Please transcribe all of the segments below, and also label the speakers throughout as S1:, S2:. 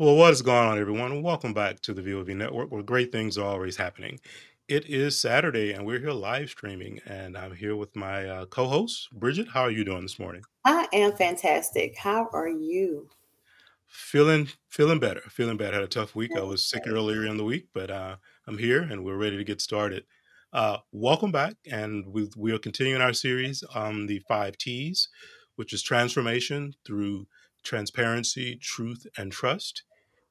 S1: Well, what is going on, everyone? Welcome back to the VOV Network, where great things are always happening. It is Saturday, and we're here live streaming, and I'm here with my uh, co-host, Bridget. How are you doing this morning?
S2: I am fantastic. How are you?
S1: Feeling feeling better. Feeling better. Had a tough week. I was sick earlier in the week, but uh, I'm here, and we're ready to get started. Uh, welcome back, and we we are continuing our series on the five T's, which is transformation through transparency, truth, and trust.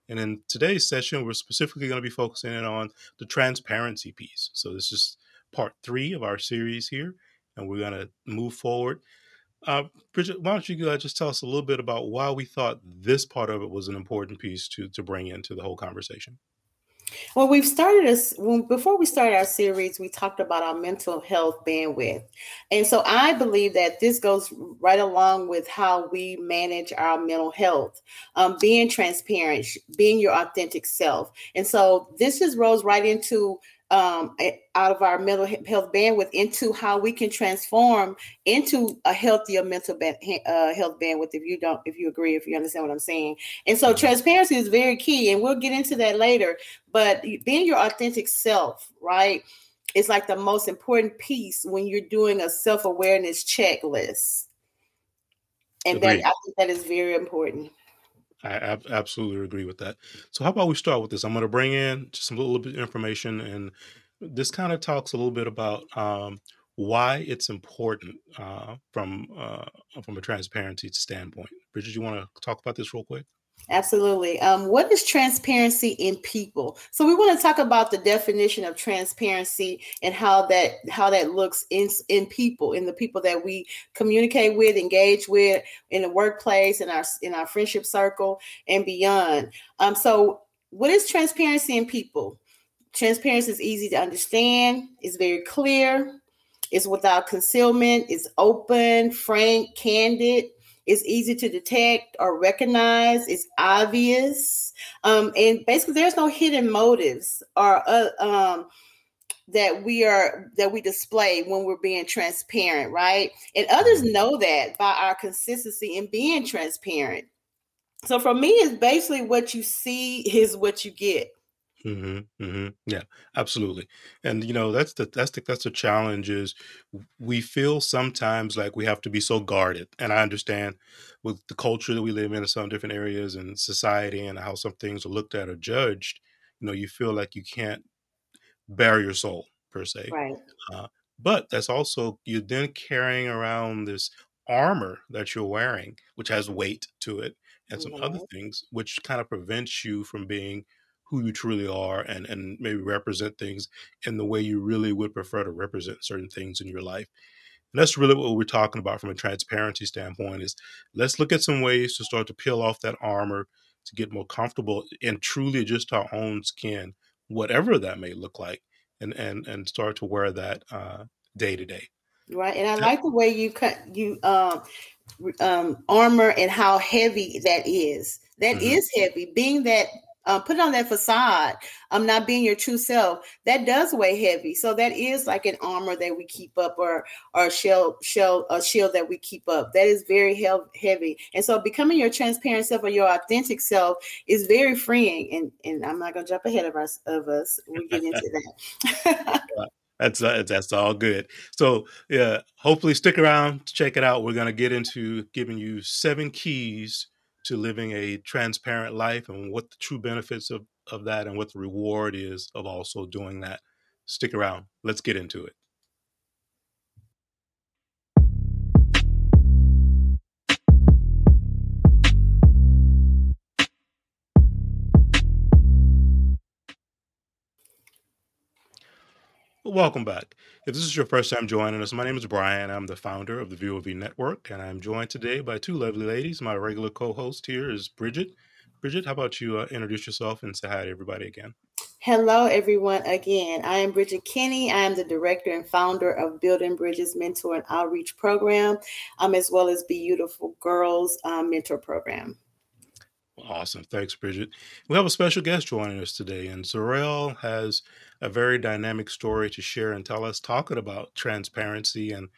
S1: And in today's session, we're specifically going to be focusing in on the transparency piece. So this is part three of our series here, and we're going to move forward. Uh, Bridget, why don't you uh, just tell us a little bit about why we thought this part of it was an important piece to to bring into the whole conversation?
S2: Well, we've started when, before we started our series, we talked about our mental health bandwidth. And so I believe that this goes right along with how we manage our mental health, um, being transparent, being your authentic self. And so this just rolls right into um, out of our mental health bandwidth into how we can transform into a healthier mental uh, health bandwidth. If you don't, if you agree, if you understand what I'm saying, and so transparency is very key, and we'll get into that later. But being your authentic self, right, is like the most important piece when you're doing a self awareness checklist, and Agreed. that I think that is very important.
S1: I ab- absolutely agree with that. So how about we start with this? I'm going to bring in just a little bit of information, and this kind of talks a little bit about um, why it's important uh, from uh, from a transparency standpoint. Bridget, you want to talk about this real quick?
S2: Absolutely. Um, what is transparency in people? So we want to talk about the definition of transparency and how that how that looks in in people, in the people that we communicate with, engage with in the workplace, in our in our friendship circle, and beyond. Um, so what is transparency in people? Transparency is easy to understand. It's very clear. It's without concealment. It's open, frank, candid it's easy to detect or recognize. It's obvious. Um, and basically, there's no hidden motives or uh, um, that we are that we display when we're being transparent, right? And others mm-hmm. know that by our consistency in being transparent. So for me, it's basically what you see is what you get.
S1: Mm-hmm, mm-hmm. Yeah, absolutely. And you know, that's the that's the that's the challenge is we feel sometimes like we have to be so guarded. And I understand with the culture that we live in in some different areas and society and how some things are looked at or judged, you know, you feel like you can't bare your soul per se.
S2: Right.
S1: Uh, but that's also you're then carrying around this armor that you're wearing, which has weight to it, and some other
S2: Mm-hmm.
S1: things, which kind of prevents you from being who you truly are and and maybe represent things in the way you really would prefer to represent certain things in your life. And that's really what we're talking about from a transparency standpoint is let's look at some ways to start to peel off that armor to get more comfortable and truly just our own skin whatever that may look like and and and start to wear that uh, day to day.
S2: Right and i like the way you cut you um um armor and how heavy that is. That mm-hmm. is heavy. Being that uh, put on that facade I'm not being your true self that does weigh heavy. So that is like an armor that we keep up or or shell shell a shield that we keep up. That is very heavy. And so becoming your transparent self or your authentic self is very freeing. And and i'm not going to jump ahead of us of us. We get into
S1: that. That's uh, that's all good. So yeah, hopefully stick around to check it out. We're gonna get into giving you seven keys to living a transparent life and what the true benefits of, of that and what the reward is of also doing that. Stick around. Let's get into it. Welcome back. If this is your first time joining us, my name is Brian. I'm the founder of the View of VOV Network, and I'm joined today by two lovely ladies. My regular co host here is Bridget. Bridget, how about you uh, introduce yourself and say hi to everybody again?
S2: Hello, everyone. Again, I am Bridget Kenny. I am the director and founder of Building Bridges Mentor and Outreach Program, um, as well as Beautiful Girls um, Mentor Program.
S1: Awesome. Thanks, Bridget. We have a special guest joining us today, and Zarel has a very dynamic story to share and tell us, talking about transparency and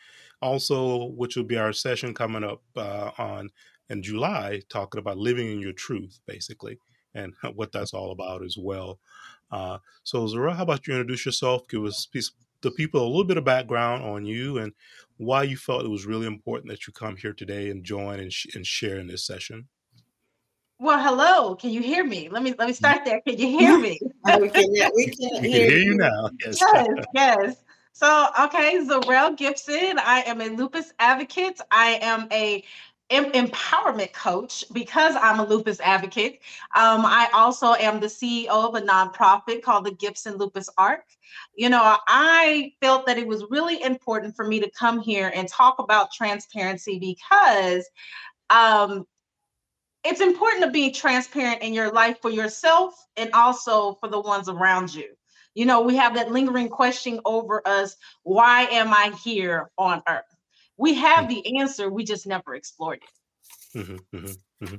S1: also, which will be our session coming up uh, on in July, talking about living in your truth, basically. and what that's all about as well. Uh, so, Zara, how about you introduce yourself? Give us the people a little bit of background on you and why you felt it was really important that you come here today and join and, sh- and share in this session.
S3: Well, hello. Can you hear me? Let me let me start there. Can you hear me?
S2: we can, we
S1: can, hear, hear you. you now.
S3: Yes. yes, yes. So, okay, Zarel Gibson. I am a lupus advocate. I am a empowerment coach because I'm a lupus advocate. Um, I also am the CEO of a nonprofit called the Gibson Lupus Arc. You know, I felt that it was really important for me to come here and talk about transparency because um, it's important to be transparent in your life for yourself and also for the ones around you. You know, we have that lingering question over us why am I here on earth? We have mm-hmm. the answer, we just never explored it.
S1: Mm-hmm, mm-hmm, mm-hmm.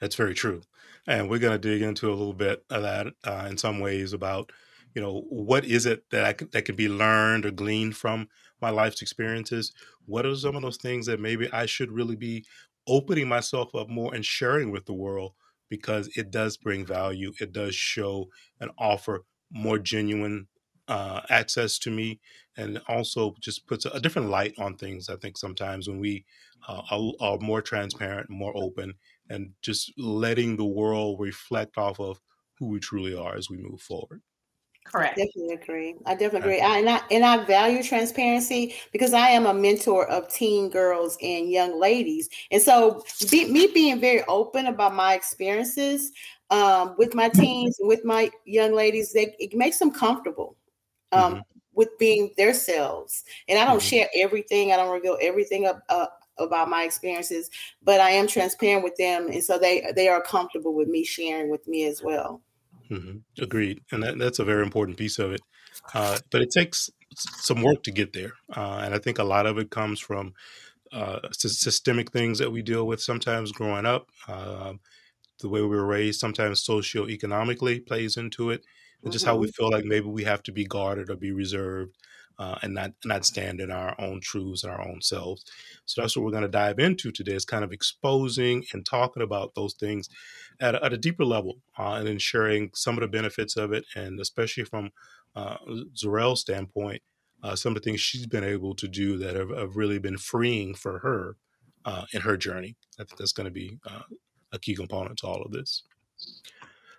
S1: That's very true. And we're going to dig into a little bit of that uh, in some ways about, you know, what is it that I that can be learned or gleaned from my life's experiences? What are some of those things that maybe I should really be opening myself up more and sharing with the world because it does bring value. It does show and offer more genuine uh, access to me and also just puts a different light on things. I think sometimes when we uh, are, are, more transparent, more open, and just letting the world reflect off of who we truly are as we move forward.
S3: Correct.
S2: I Definitely agree. I definitely agree. I, and I and I value transparency because I am a mentor of teen girls and young ladies, and so be, me being very open about my experiences um, with my teens and with my young ladies, they it makes them comfortable um, mm-hmm. with being their selves. And I don't mm-hmm. share everything. I don't reveal everything up, about my experiences, but I am transparent with them, and so they they are comfortable with me sharing with me as well.
S1: Mm-hmm. Agreed, and that, that's a very important piece of it. Uh, but it takes some work to get there, uh, and I think a lot of it comes from uh, systemic things that we deal with sometimes growing up. Um, the way we were raised, sometimes socioeconomically plays into it, and just how we mm-hmm. feel like maybe we have to be guarded or be reserved. Uh, and not not stand in our own truths and our own selves. So that's what we're going to dive into today is kind of exposing and talking about those things at a, at a deeper level uh, and ensuring some of the benefits of it, and especially from uh, Zarel's standpoint, uh, some of the things she's been able to do that have, have really been freeing for her uh, in her journey. I think that's going to be uh, a key component to all of this.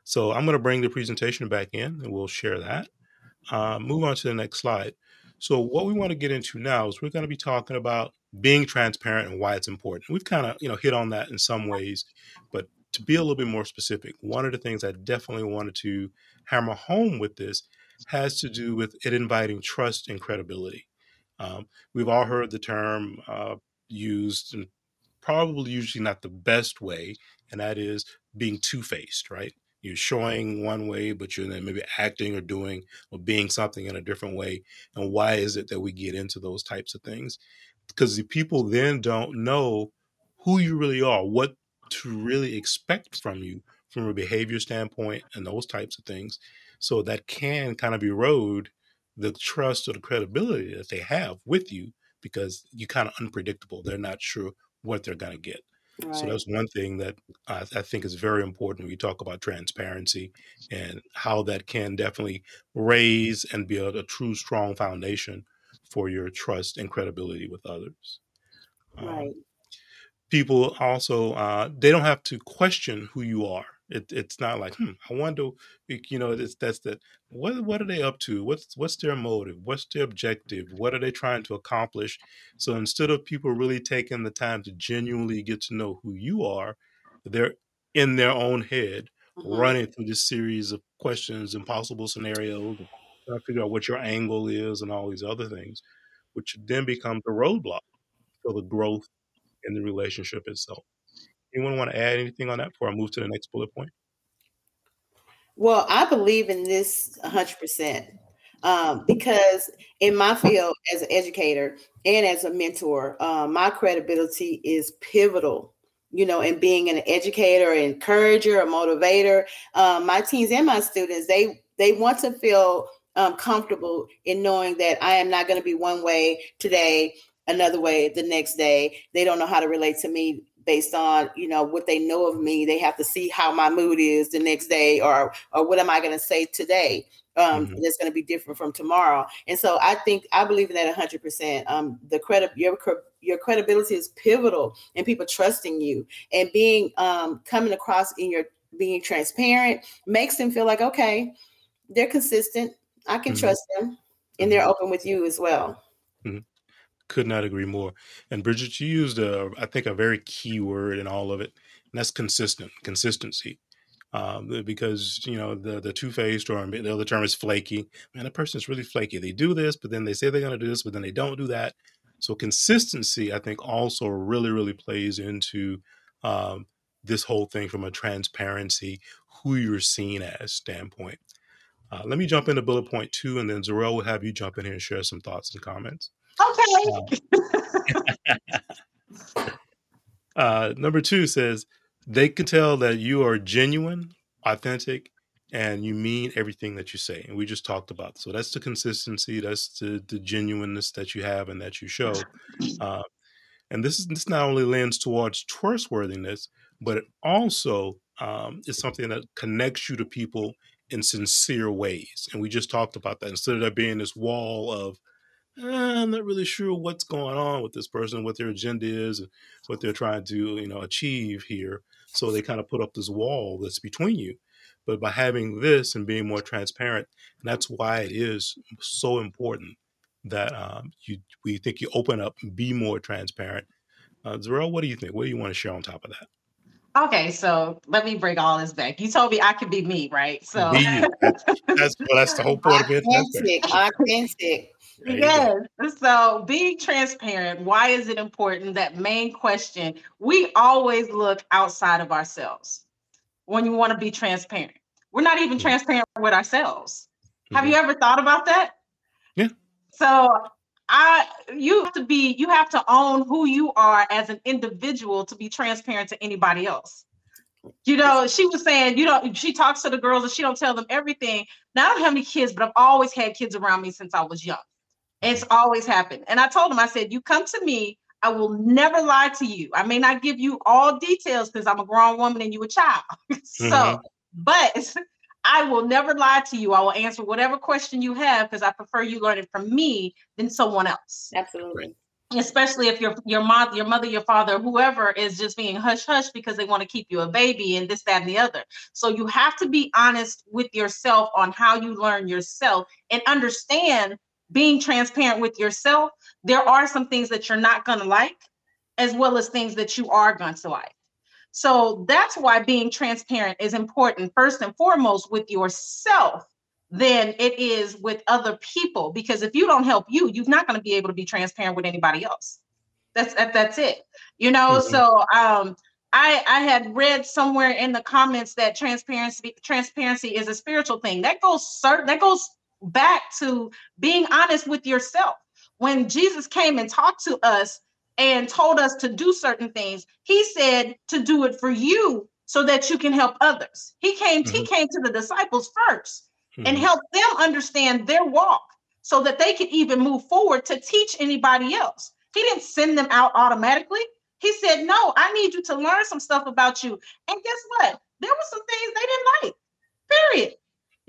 S1: So I'm going to bring the presentation back in, and we'll share that. Uh, move on to the next slide. So what we want to get into now is we're going to be talking about being transparent and why it's important. We've kind of you know hit on that in some ways, but to be a little bit more specific, one of the things I definitely wanted to hammer home with this has to do with it inviting trust and credibility. Um, we've all heard the term uh, used, and probably usually not the best way, and that is being two faced, right? You're showing one way, but you're then maybe acting or doing or being something in a different way. And why is it that we get into those types of things? Because the people then don't know who you really are, what to really expect from you from a behavior standpoint and those types of things. So that can kind of erode the trust or the credibility that they have with you because you're kind of unpredictable. They're not sure what they're going to get. Right. So that's one thing that I, I, think is very important when we talk about transparency and how that can definitely raise and build a true, strong foundation for your trust and credibility with others.
S2: Right. Um,
S1: people also uh, they don't have to question who you are. It, it's not like hmm, I wonder, you know, it's that's that. What what are they up to? What's what's their motive? What's their objective? What are they trying to accomplish? So instead of people really taking the time to genuinely get to know who you are, they're in their own head mm-hmm. running through this series of questions, impossible scenarios, trying to figure out what your angle is, and all these other things, which then becomes a roadblock for the growth in the relationship itself. Anyone want to add anything on that before I move to the next bullet point?
S2: Well, I believe in this 100% um, because in my field as an educator and as a mentor, uh, my credibility is pivotal. You know, in being an educator, an encourager, a motivator, um, my teens and my students, they they want to feel um, comfortable in knowing that I am not going to be one way today another way the next day. They don't know how to relate to me based on you know what they know of me they have to see how my mood is the next day or or what am i going to say today um mm-hmm. that's going to be different from tomorrow and so i think i believe in that 100% um the credit your your credibility is pivotal and people trusting you and being um coming across in your being transparent makes them feel like okay they're consistent i can mm-hmm. trust them and they're mm-hmm. open with you as well.
S1: Could not agree more and bridget you used a i think a very key word in all of it and that's consistent consistency um, because you know the the two faced or the other term is flaky. Man, a person is really flaky. They do this, but then they say they're going to do this, but then they don't do that. So consistency, I think, also really really plays into um, this whole thing from a transparency, who you're seen as standpoint. Uh, let me jump into bullet point two, and then Zarel will have you jump in here and share some thoughts and comments.
S3: Okay.
S1: Uh, number two says they can tell that you are genuine, authentic, and you mean everything that you say. And we just talked about. So that's the consistency. That's the, the genuineness that you have and that you show. Uh, and this is this not only lends towards trustworthiness, but it also um, is something that connects you to people in sincere ways. And we just talked about that. Instead of there being this wall of eh, I'm not really sure what's going on with this person, what their agenda is, and what they're trying to you know achieve here. So they kind of put up this wall that's between you. But by having this and being more transparent, and that's why it is so important that um, you we think you open up and be more transparent. Uh, Zarel, what do you think? What do you want to share on top of that?
S3: Okay, so let me bring all this back. You told me I could be me, right? So
S1: be that's, that's, well, that's the whole point of it.
S2: Authentic, authentic.
S3: Yes. So being transparent, why is it important? That main question. We always look outside of ourselves when you want to be transparent. We're not even mm-hmm. transparent with ourselves. Mm-hmm. Have you mm-hmm. ever thought about that?
S1: Yeah.
S3: So I you have to be you have to own who you are as an individual to be transparent to anybody else. You know, she was saying, you know, she talks to the girls and she don't tell them everything. Now I don't have any kids, but I've always had kids around me since I was young. It's always happened. And I told him, I said, you come to me, I will never lie to you. I may not give you all details because I'm a grown woman and you a child. so, mm-hmm. but I will never lie to you. I will answer whatever question you have because I prefer you learning from me than someone else.
S2: Absolutely.
S3: Especially if your your mom, your mother, your father, whoever is just being hush hush because they want to keep you a baby and this, that, and the other. So you have to be honest with yourself on how you learn yourself and understand being transparent with yourself, there are some things that you're not going to like, as well as things that you are going to like. So that's why being transparent is important, first and foremost, with yourself than it is with other people. Because if you don't help you, you're not going to be able to be transparent with anybody else. That's that, that's it. You know, mm-hmm. so um I I had read somewhere in the comments that transparency transparency is a spiritual thing. That goes certain that goes back to being honest with yourself. When Jesus came and talked to us and told us to do certain things, he said to do it for you so that you can help others. He came, mm-hmm. he came to the disciples 1st mm-hmm. and helped them understand their walk so that they could even move forward to teach anybody else. He didn't send them out automatically. He said, No, I need you to learn some stuff about you. And guess what? There were some things they didn't like. Period.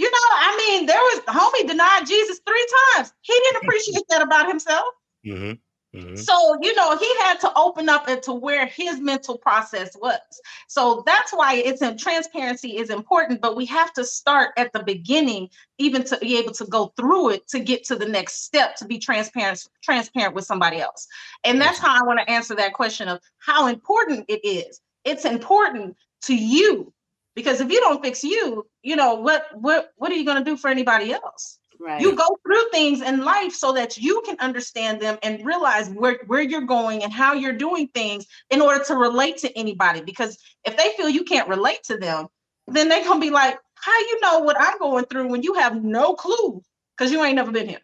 S3: You know, I mean, there was homie denied Jesus three times. He didn't appreciate that about himself. Mm-hmm. Mm-hmm. So, you know, he had to open up into where his mental process was. So that's why it's in transparency is important, but we have to start at the beginning, even to be able to go through it to get to the next step to be transparent, transparent with somebody else. And that's how I want to answer that question of how important it is. It's important to you because if you don't fix you you know what what what are you going to do for anybody else? Right. you go through things in life so that you can understand them and realize where where you're going and how you're doing things in order to relate to anybody. Because if they feel you can't relate to them then they're going to be like how you know what i'm going through when you have no clue? Because you ain't never been here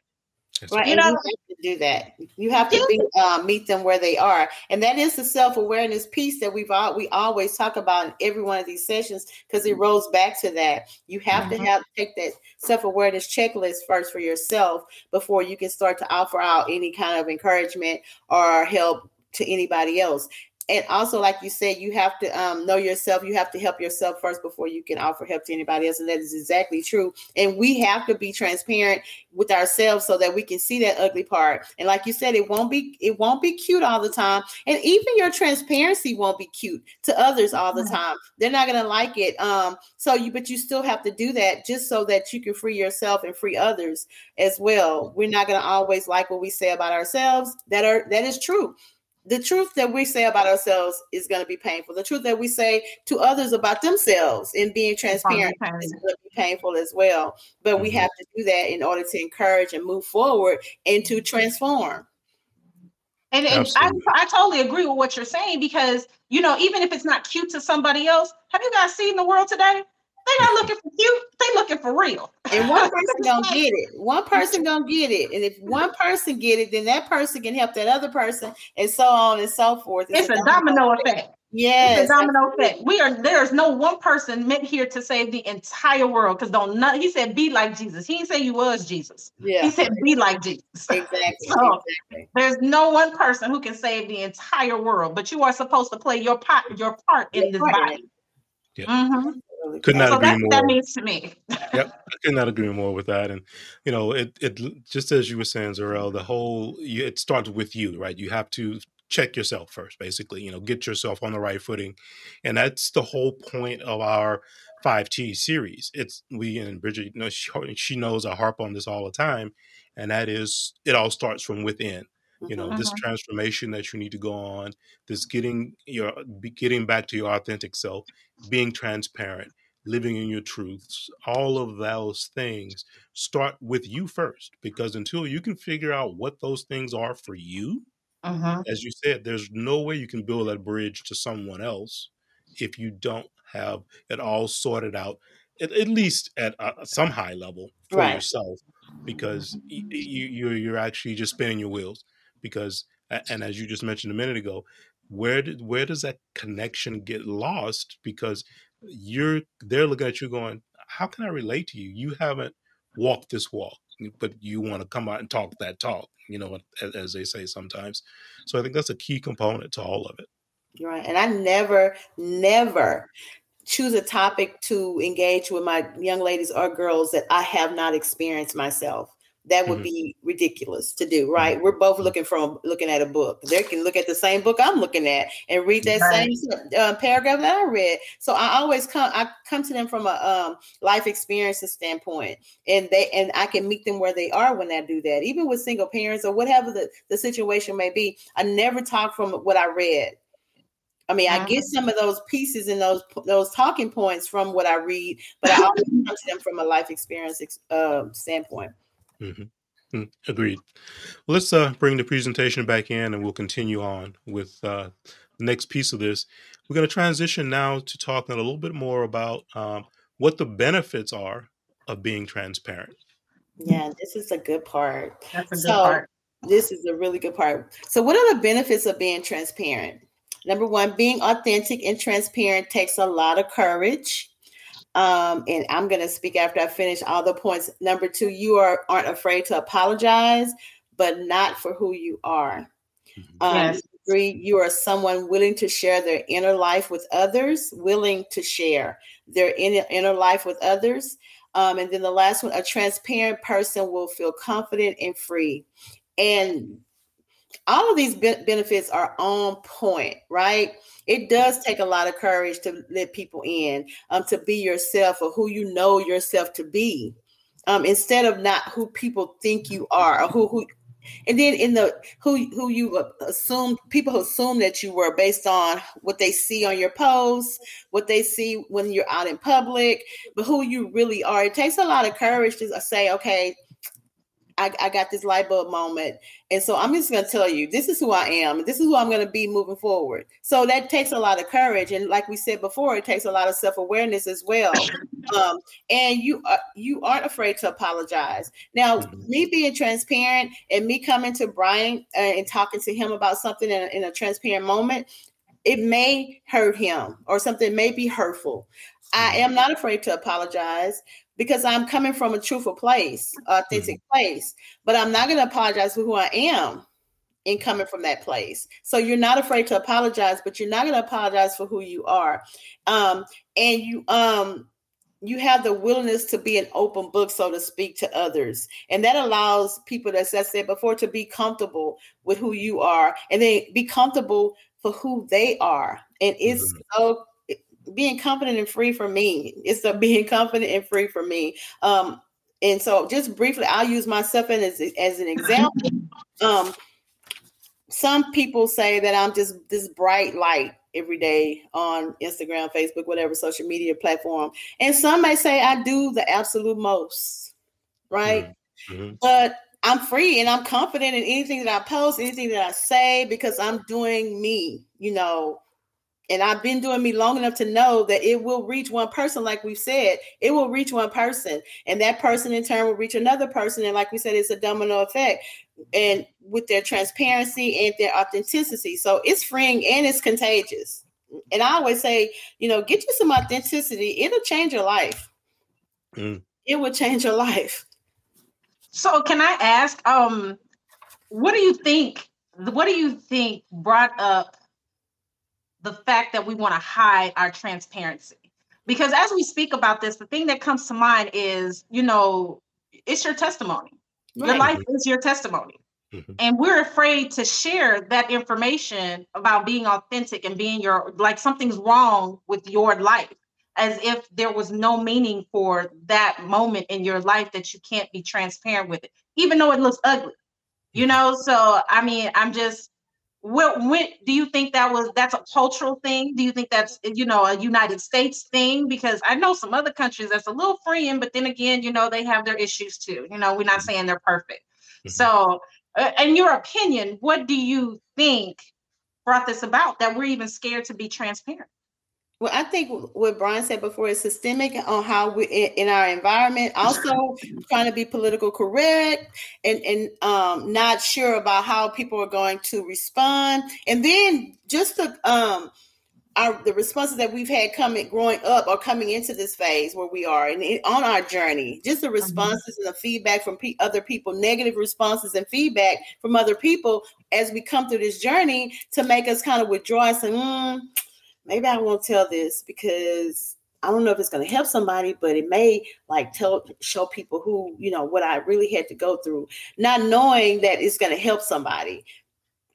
S2: right. You know, you have to do that. You have to be, uh, meet them where they are, and that is the self awareness piece that we've all, we always talk about in every one of these sessions because it rolls back to that. You have mm-hmm. to have take that self awareness checklist first for yourself before you can start to offer out any kind of encouragement or help to anybody else. And also like you said you have to um, know yourself. You have to help yourself first before you can offer help to anybody else and that is exactly true. And we have to be transparent with ourselves so that we can see that ugly part. And like you said it won't be it won't be cute all the time. And even your transparency won't be cute to others all the time. They're not going to like it. Um so you but you still have to do that just so that you can free yourself and free others as well. We're not going to always like what we say about ourselves. That are that is true the truth that we say about ourselves is going to be painful. The truth that we say to others about themselves and being transparent is going to be painful as well. But mm-hmm. we have to do that in order to encourage and move forward and to transform.
S3: And, and I, I totally agree with what you're saying because, you know, even if it's not cute to somebody else, have you guys seen the world today? They not looking for cute. They looking for real.
S2: And one person gonna get it. One person gonna get it. And if one person get it, then that person can help that other person, and so on and so forth.
S3: It's, it's a, domino, domino effect. effect.
S2: Yes,
S3: it's a domino effect. We are there's no one person meant here to save the entire world. Because don't not he said be like Jesus. He didn't say you was Jesus. Yeah. He said be like Jesus.
S2: Exactly. so
S3: exactly. there's no one person who can save the entire world, but you are supposed to play your part your part in this body.
S1: Yeah. Mm-hmm. Could not
S3: so
S1: agree more.
S3: That means to me.
S1: yep, I could not agree more with that. And you know, it it just as you were saying, Zarel, the whole it starts with you, right? You have to check yourself first, basically. You know, get yourself on the right footing, and that's the whole point of our 5T series. It's we and Bridget, you know, she, she knows I harp on this all the time, and that is it all starts from within you know mm-hmm. this transformation that you need to go on this getting your getting back to your authentic self being transparent living in your truths all of those things start with you first because until you can figure out what those things are for you mm-hmm. as you said there's no way you can build that bridge to someone else if you don't have it all sorted out at, at least at uh, some high level for right. yourself because you, you you're actually just spinning your wheels because and as you just mentioned a minute ago where did where does that connection get lost? Because you're they're looking at you going how can i relate to you? You haven't walked this walk but you want to come out and talk that talk you know as, they say sometimes. So i think that's a key component to all of it.
S2: Right and i never never choose a topic to engage with my young ladies or girls that i have not experienced myself that would mm-hmm. be ridiculous to do right mm-hmm. we're both looking from looking at a book they can look at the same book i'm looking at and read that right. same uh, paragraph that i read so i always come i come to them from a um, life experiences standpoint and they and i can meet them where they are when i do that even with single parents or whatever the, the situation may be i never talk from what i read I mean, I get some of those pieces and those those talking points from what I read, but I always come to them from a life experience uh, standpoint.
S1: Mm-hmm. Mm, agreed. Well, let's uh, bring the presentation back in and we'll continue on with uh, the next piece of this. We're going to transition now to talking a little bit more about um, what the benefits are of being transparent.
S2: Yeah, this is a good part.
S3: That's a good so, part.
S2: This is a really good part. So, what are the benefits of being transparent? Number one, being authentic and transparent takes a lot of courage. Um, and I'm going to speak after I finish all the points. Number two, you are aren't afraid to apologize, but not for who you are. Mm-hmm. Um, yes. Three, you are someone willing to share their inner life with others, willing to share their inner, inner life with others. Um, and then the last one, a transparent person will feel confident and free. And all of these be- benefits are on point, right? It does take a lot of courage to let people in, um, to be yourself or who you know yourself to be, um, instead of not who people think you are or who who. And then in the who who you assume people assume that you were based on what they see on your posts, what they see when you're out in public, but who you really are. It takes a lot of courage to say, okay, I, I got this light bulb moment. And so I'm just going to tell you, this is who I am. This is who I'm going to be moving forward. So that takes a lot of courage. And like we said before, it takes a lot of self awareness as well. Um, and you, uh, you aren't afraid to apologize. Now, mm-hmm. me being transparent and me coming to Brian uh, and talking to him about something in a, in a transparent moment, it may hurt him or something may be hurtful. I mm-hmm. am not afraid to apologize because I'm coming from a truthful place, authentic mm-hmm. place. But I'm not going to apologize for who I am in coming from that place. So you're not afraid to apologize, but you're not going to apologize for who you are. Um, and you um you have the willingness to be an open book, so to speak, to others. And that allows people, as I said before, to be comfortable with who you are and then be comfortable for who they are. And it's mm-hmm. so being confident and free for me. It's the being confident and free for me. Um, and so just briefly, I'll use myself as, as an example. Um, some people say that I'm just this bright light every day on Instagram, Facebook, whatever social media platform. And some may say I do the absolute most, right? Mm-hmm. mm-hmm. But I'm free and I'm confident in anything that I post, anything that I say, because I'm doing me, you know. And I've been doing me long enough to know that it will reach one person, like we've said, it will reach one person, and that person in turn will reach another person. And like we said, it's a domino effect and with their transparency and their authenticity. So it's freeing and it's contagious. And I always say, you know, get you some authenticity, it'll change your life. Mm. It will change your life.
S3: So can I ask, um, what do you think? What do you think brought up the fact that we want to hide our transparency? Because as we speak about this, the thing that comes to mind is, you know, it's your testimony Right. Your life is your testimony. Mm-hmm. And we're afraid to share that information about being authentic and being your, like something's wrong with your life, as if there was no meaning for that moment in your life that you can't be transparent with it, even though it looks ugly. You mm-hmm. know, so I mean, I'm just, what when do you think that was that's a cultural thing? Do you think that's you know a united states thing? Because i know some other countries that's a little freeing but then again you know they have their issues too. You know we're not saying they're perfect. Mm-hmm. so uh, in your opinion what do you think brought this about that we're even scared to be transparent
S2: well, I think what Brian said before is systemic on how we in our environment. Also, trying to be political correct and and um, not sure about how people are going to respond, and then just the um, our the responses that we've had coming growing up or coming into this phase where we are and on our journey, just the mm-hmm. responses mm-hmm. and the feedback from pe- other people, negative responses and feedback from other people as we come through this journey to make us kind of withdraw and say. Mm, maybe I won't tell this because I don't know if it's going to help somebody, but it may like tell show people who you know what I really had to go through, not knowing that it's going to help somebody.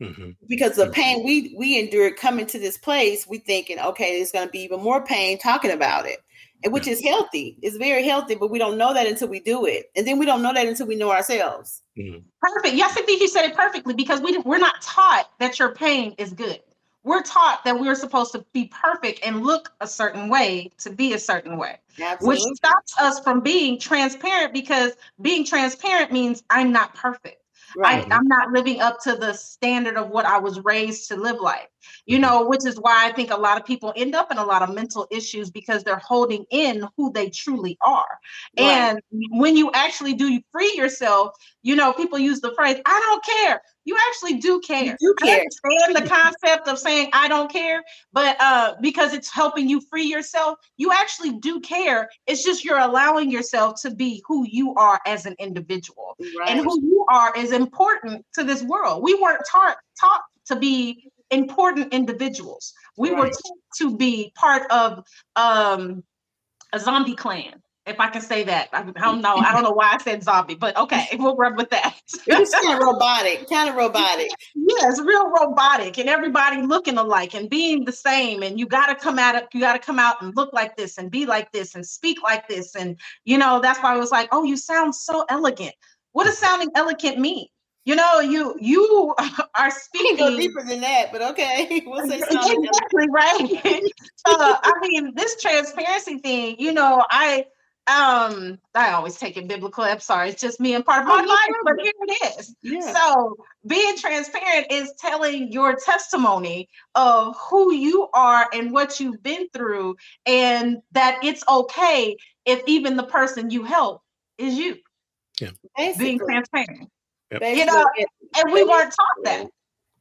S2: Mm-hmm. Because the mm-hmm. pain we we endured coming to this place, we thinking, okay, there's going to be even more pain talking about it, and which is healthy. It's very healthy, but we don't know that until we do it, and then we don't know that until we know ourselves.
S3: Mm-hmm. Perfect. Yes, I think you said it perfectly because we we're not taught that your pain is good we're taught that we're supposed to be perfect and look a certain way to be a certain way, Absolutely. which stops us from being transparent because being transparent means I'm not perfect. Right. I, am not living up to the standard of what I was raised to live like, you mm-hmm. know, which is why I think a lot of people end up in a lot of mental issues because they're holding in who they truly are. Right. And when you actually do free yourself, you know, people use the phrase, I don't care you actually do care. You do care. I understand the concept of saying I don't care, but uh, because it's helping you free yourself, you actually do care. It's just you're allowing yourself to be who you are as an individual, right. and who you are is important to this world. We weren't taught taught to be important individuals. We right. were taught to be part of um, a zombie clan if I can say that. I, don't know. I don't know why I said zombie, but okay, we'll run with that.
S2: it's kind of robotic, kind of robotic.
S3: Yes, real robotic, and everybody looking alike and being the same. And you got to come out. You got to come out and look like this and be like this and speak like this. And you know that's why I was like, oh, you sound so elegant. What does sounding elegant mean? You know, you you are speaking.
S2: go deeper than that, but okay, we'll say
S3: something. exactly right. uh, I mean, this transparency thing. You know, I um i always take it biblical. I'm sorry it's just me and part of my oh, life but here it is. Yeah. so being transparent is telling your testimony of who you are and what you've been through and that it's okay if even the person you help is you. Yeah. Basically. being transparent. Yep. you know and we weren't taught that.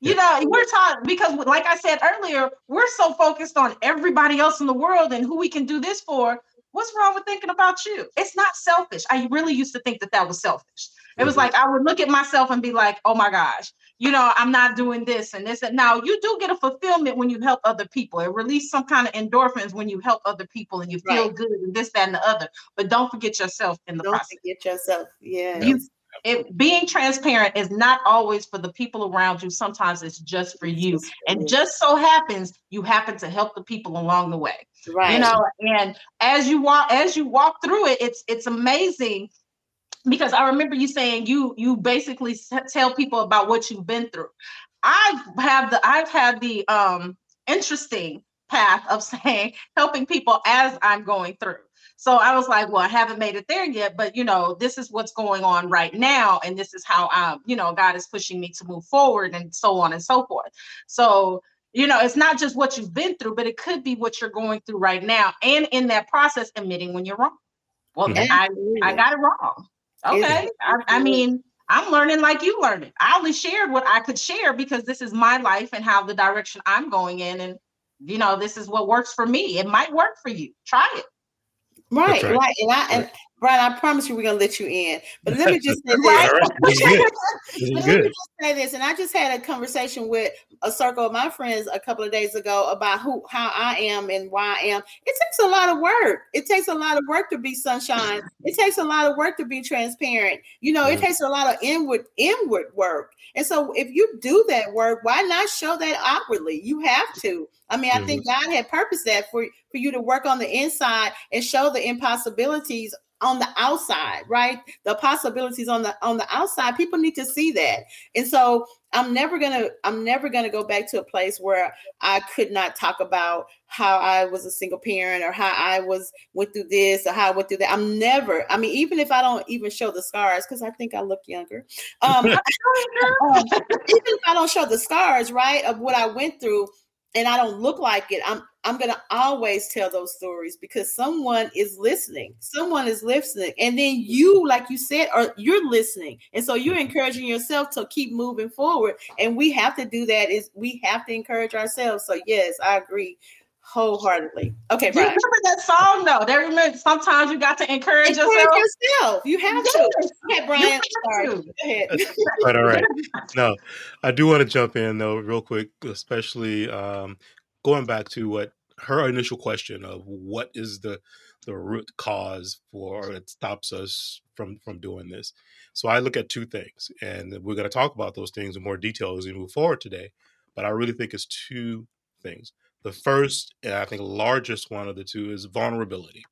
S3: You know, we're taught because, like I said earlier, we're so focused on everybody else in the world and who we can do this for What's wrong with thinking about you? It's not selfish. I really used to think that that was selfish. It was mm-hmm. like I would look at myself and be like, oh my gosh, you know, I'm not doing this and this. And now you do get a fulfillment when you help other people. It releases some kind of endorphins when you help other people and you feel right. good and this, that, and the other. But don't forget yourself in the
S2: don't
S3: process.
S2: Forget yourself. Yeah. You,
S3: it, being transparent is not always for the people around you. Sometimes it's just for you. And just so happens you happen to help the people along the way. Right. You know, and as you walk as you walk through it, it's it's amazing because I remember you saying you you basically tell people about what you've been through. I have the I've had the um interesting path of saying helping people as I'm going through. So I was like, well, I haven't made it there yet, but you know, this is what's going on right now, and this is how um, you know, God is pushing me to move forward, and so on and so forth. So you know, it's not just what you've been through, but it could be what you're going through right now, and in that process, admitting when you're wrong. Well, mm-hmm. I I got it wrong. Okay, I, I mean. I'm learning like you learning. I only shared what I could share because this is my life and how the direction I'm going in. And, you know, this is what works for me. It might work for you. Try it.
S2: Right, right, right. And I and Brian, I promise you we're gonna let you in. But let me just say this. let me just say this. And I just had a conversation with a circle of my friends a couple of days ago about who how I am and why I am. It takes a lot of work. It takes a lot of work to be sunshine. It takes a lot of work to be transparent. You know, it takes a lot of inward inward work. And so if you do that work, why not show that outwardly? You have to. I mean, I think God had purposed that for, for you to work on the inside and show the impossibilities on the outside, right? The possibilities on the on the outside. People need to see that. And so I'm never gonna I'm never gonna go back to a place where I could not talk about how I was a single parent or how I was went through this or how I went through that. I'm never, I mean, even if I don't even show the scars, because I think I look younger. Um, um, even if I don't show the scars, right, of what I went through, and I don't look like it, I'm I'm going to always tell those stories because someone is listening. Someone is listening. And then you, like you said, are you're listening. And so you're encouraging yourself to keep moving forward. And we have to do that is we have to encourage ourselves. So yes, I agree wholeheartedly. Okay,
S3: Brian. You remember that song though? They remember sometimes you got to encourage, encourage yourself.
S2: yourself. You have yes. to. Okay, Brian. Sorry. Go ahead.
S1: right, all right. No, I do want to jump in though, real quick, especially um, going back to what her initial question of what is the the root cause for it stops us from from doing this. So I look at two things, and we're going to talk about those things in more detail as we move forward today. But I really think it's two things. The first, and I think largest one of the two, is vulnerability,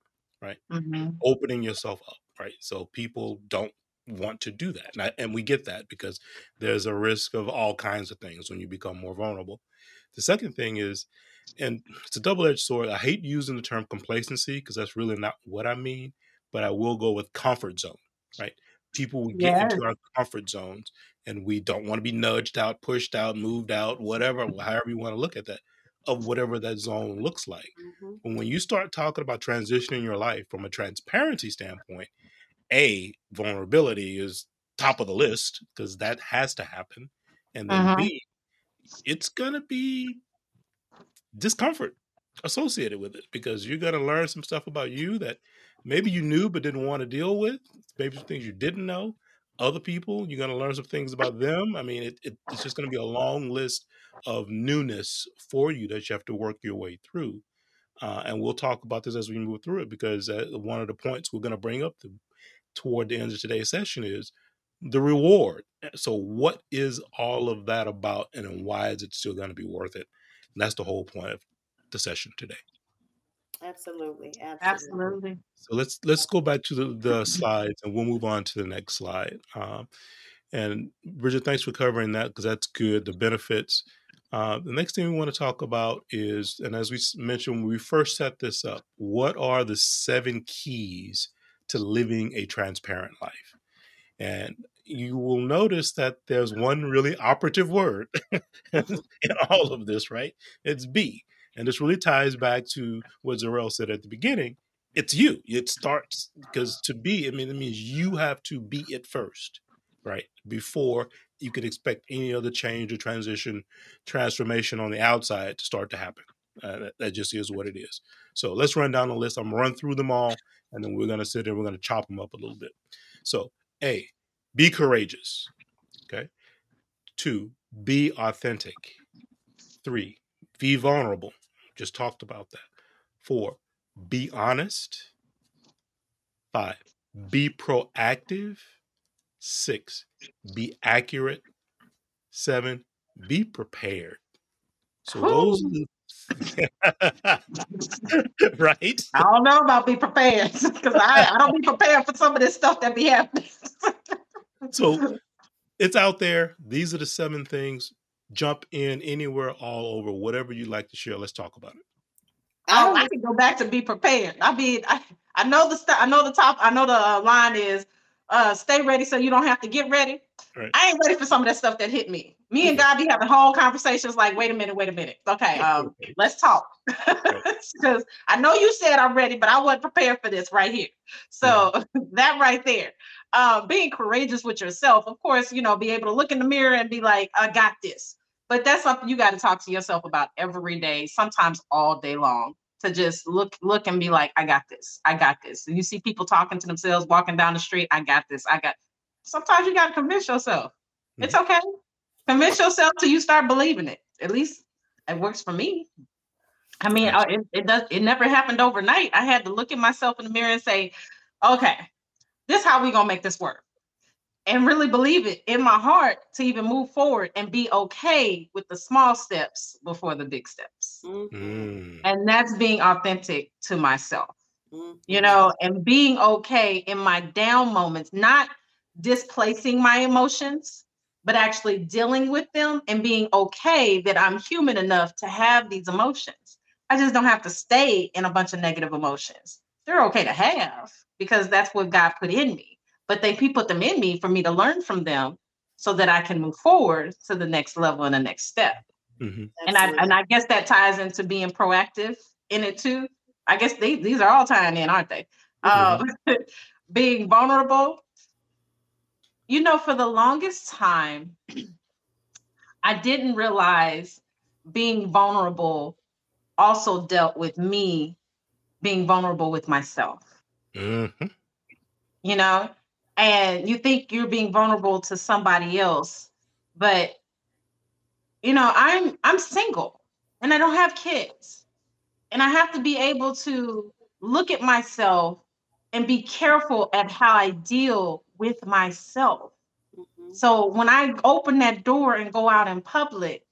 S1: right? Mm-hmm. Opening yourself up, right? So people don't want to do that, and, I, and we get that because there's a risk of all kinds of things when you become more vulnerable. The second thing is and it's a double edged sword. I hate using the term complacency because that's really not what I mean, but I will go with comfort zone, right? People will get yes. into our comfort zones and we don't want to be nudged out, pushed out, moved out, whatever, however you want to look at that, of whatever that zone looks like. Mm-hmm. But when you start talking about transitioning your life from a transparency standpoint, A, vulnerability is top of the list because that has to happen. And then uh-huh. B, it's to be discomfort associated with it because you're to learn some stuff about you that maybe you knew but didn't want to deal with maybe some things you didn't know other people you're to learn some things about them. I mean it, it, it's just to be a long list of newness for you that you have to work your way through uh, and we'll talk about this as we move through it because uh, one of the points we're going to bring up to, toward the end of today's session is the reward so what is all of that about and why is it still going to be worth it and that's the whole point of the session today.
S2: Absolutely, absolutely.
S3: Absolutely.
S1: So let's let's go back to the, the slides and we'll move on to the next slide. Um, and Bridget, thanks for covering that because that's good. The benefits. Uh, the next thing we want to talk about is, and as we mentioned when we first set this up, what are the seven keys to living a transparent life? And you will notice that there's one really operative word in all of this, right? It's be. And this really ties back to what Zarel said at the beginning. It's you. It starts because to be, I mean, it means you have to be it first, right? Before you can expect any other change or transition, transformation on the outside to start to happen. Uh, that, that, just is what it is. So let's run down the list. I'm gonna run through them all, and then we're gonna sit there. We're gonna chop them up a little bit. So A, be courageous. Okay. Two, be authentic. Three, be vulnerable. Just talked about that. Four, be honest. Five, be proactive. Six, be accurate. Seven, be prepared. So those are the right?
S3: I don't know about be prepared because I, I don't be prepared for some of this stuff that be happening.
S1: so it's out there. These are the seven things. Jump in anywhere, all over, whatever you like to share. Let's talk about it.
S3: Oh, I can go back to be prepared. I mean, I, I know the st- I know the top. I know the uh, line is uh, "Stay ready so you don't have to get ready." Right. I ain't ready for some of that stuff that hit me. Me and God be having whole conversations like, "Wait a minute, wait a minute. Okay, um, let's talk." Because I know you said I'm ready, but I wasn't prepared for this right here. So that right there, uh, being courageous with yourself. Of course, you know, be able to look in the mirror and be like, "I got this." But that's something you got to talk to yourself about every day, sometimes all day long to just look look and be like i got this i got this and you see people talking to themselves walking down the street i got this i got sometimes you got to convince yourself mm-hmm. it's okay convince yourself till you start believing it at least it works for me i mean uh, it, it does it never happened overnight i had to look at myself in the mirror and say okay this how we gonna make this work and really believe it in my heart to even move forward and be okay with the small steps before the big steps. Mm-hmm. And that's being authentic to myself, mm-hmm. you know, and being okay in my down moments, not displacing my emotions, but actually dealing with them and being okay that I'm human enough to have these emotions. I just don't have to stay in a bunch of negative emotions. They're okay to have because that's what God put in me but they he put them in me for me to learn from them so that I can move forward to the next level and the next step. Mm-hmm. And I and I guess that ties into being proactive in it too. I guess they, these are all tying in, aren't they? Mm-hmm. Um, being vulnerable. You know, for the longest time, I didn't realize being vulnerable also dealt with me being vulnerable with myself. Mm-hmm. You know, and you think you're being vulnerable to somebody else but you know i'm i'm single and i don't have kids and i have to be able to look at myself and be careful at how i deal with myself mm-hmm. so when i open that door and go out in public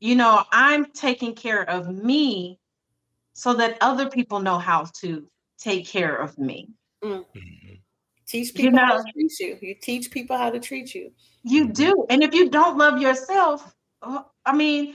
S3: you know i'm taking care of me so that other people know how to take care of me mm-hmm.
S2: Teach people you know, how to treat you. You teach people how to treat you.
S3: You do. And if you don't love yourself, uh, I mean,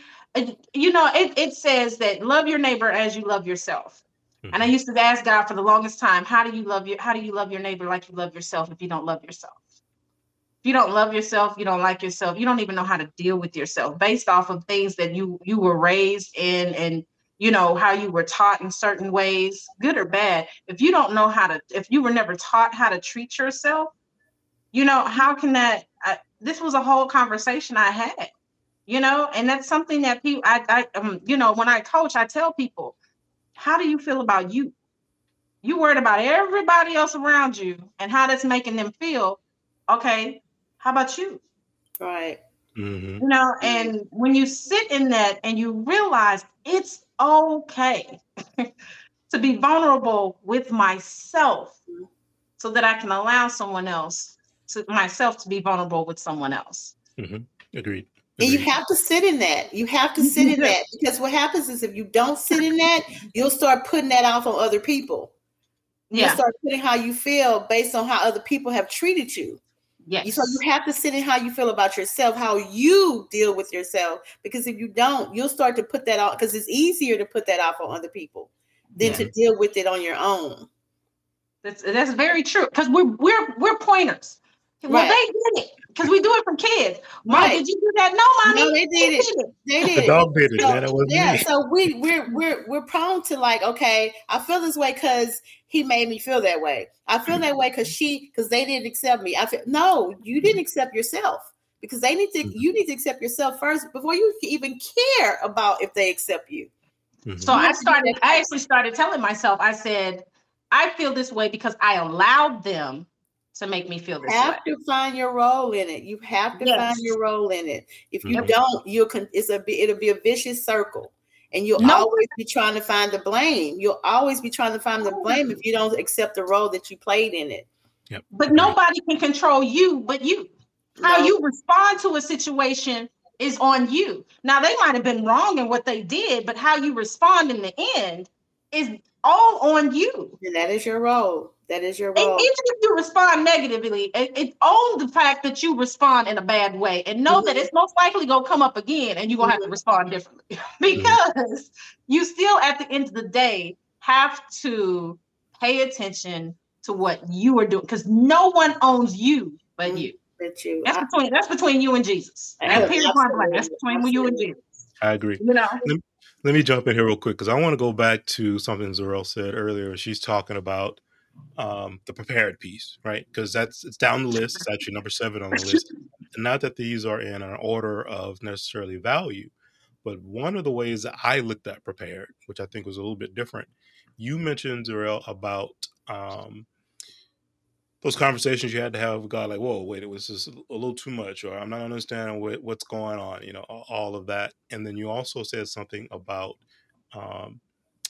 S3: you know, it, it says that love your neighbor as you love yourself. Mm-hmm. And I used to ask God for the longest time, how do you love your how do you love your neighbor like you love yourself if you don't love yourself? If you don't love yourself, you don't like yourself, you don't even know how to deal with yourself based off of things that you you were raised in and you know how you were taught in certain ways good or bad if you don't know how to if you were never taught how to treat yourself you know how can that I, this was a whole conversation i had you know and that's something that people i, I um, you know when i coach i tell people how do you feel about you? You worried about everybody else around you and how that's making them feel okay? How about you?
S2: Right.
S3: Mm-hmm. you know and when you sit in that and you realize it's okay to be vulnerable with myself so that I can allow someone else to myself to be vulnerable with someone else.
S1: Mm-hmm. Agreed.
S2: And you have to sit in that. You have to sit in that because what happens is if you don't sit in that, you'll start putting that off on other people. You'll start putting how you feel based on how other people have treated you. Yes. So you have to sit in how you feel about yourself, how you deal with yourself. Because if you don't, you'll start to put that off because it's easier to put that off on other people than yeah. to deal with it on your own.
S3: That's that's very true. Because we're we're we're pointers. Well, right. they did it because we do it for kids. Mom, right. did you do that? No, mommy.
S2: No, they did it. They did
S1: the dog did it. So, yeah,
S2: yeah so we we're we're we're prone to like, okay, I feel this way because he made me feel that way. I feel that way because she because they didn't accept me. I feel no, you didn't accept yourself because they need to. You need to accept yourself first before you even care about if they accept you.
S3: Mm-hmm. So I started, I actually started telling myself, I said, I feel this way because I allowed them to make me feel this
S2: you have
S3: way.
S2: to find your role in it. You have to yes. find your role in it. If you mm-hmm. don't, you'll con- it's a it'll be a vicious circle, and you'll no. always be trying to find the blame. You'll always be trying to find the blame if you don't accept the role that you played in it.
S3: Yep. But nobody can control you but you. How no. you respond to a situation is on you. Now they might have been wrong in what they did, but how you respond in the end is all on you.
S2: And that is your role. That is your role.
S3: And even if you respond negatively, it, it own the fact that you respond in a bad way and know mm-hmm. that it's most likely gonna come up again and you're gonna mm-hmm. have to mm-hmm. respond differently. because mm-hmm. you still at the end of the day have to pay attention to what you are doing because no one owns you but mm-hmm. you.
S2: But you.
S3: That's I, between that's between you and Jesus. That's, that's between absolutely. you and Jesus.
S1: I agree. You know. Let, let me jump in here real quick because I want to go back to something Zarel said earlier. She's talking about um, the prepared piece, right? Because that's it's down the list. It's actually number seven on the list. And not that these are in an order of necessarily value, but one of the ways that I looked at prepared, which I think was a little bit different, you mentioned Zarel about um, those conversations you had to have with God, like, whoa, wait, it was just a little too much, or I'm not understanding what, what's going on, you know, all of that. And then you also said something about um,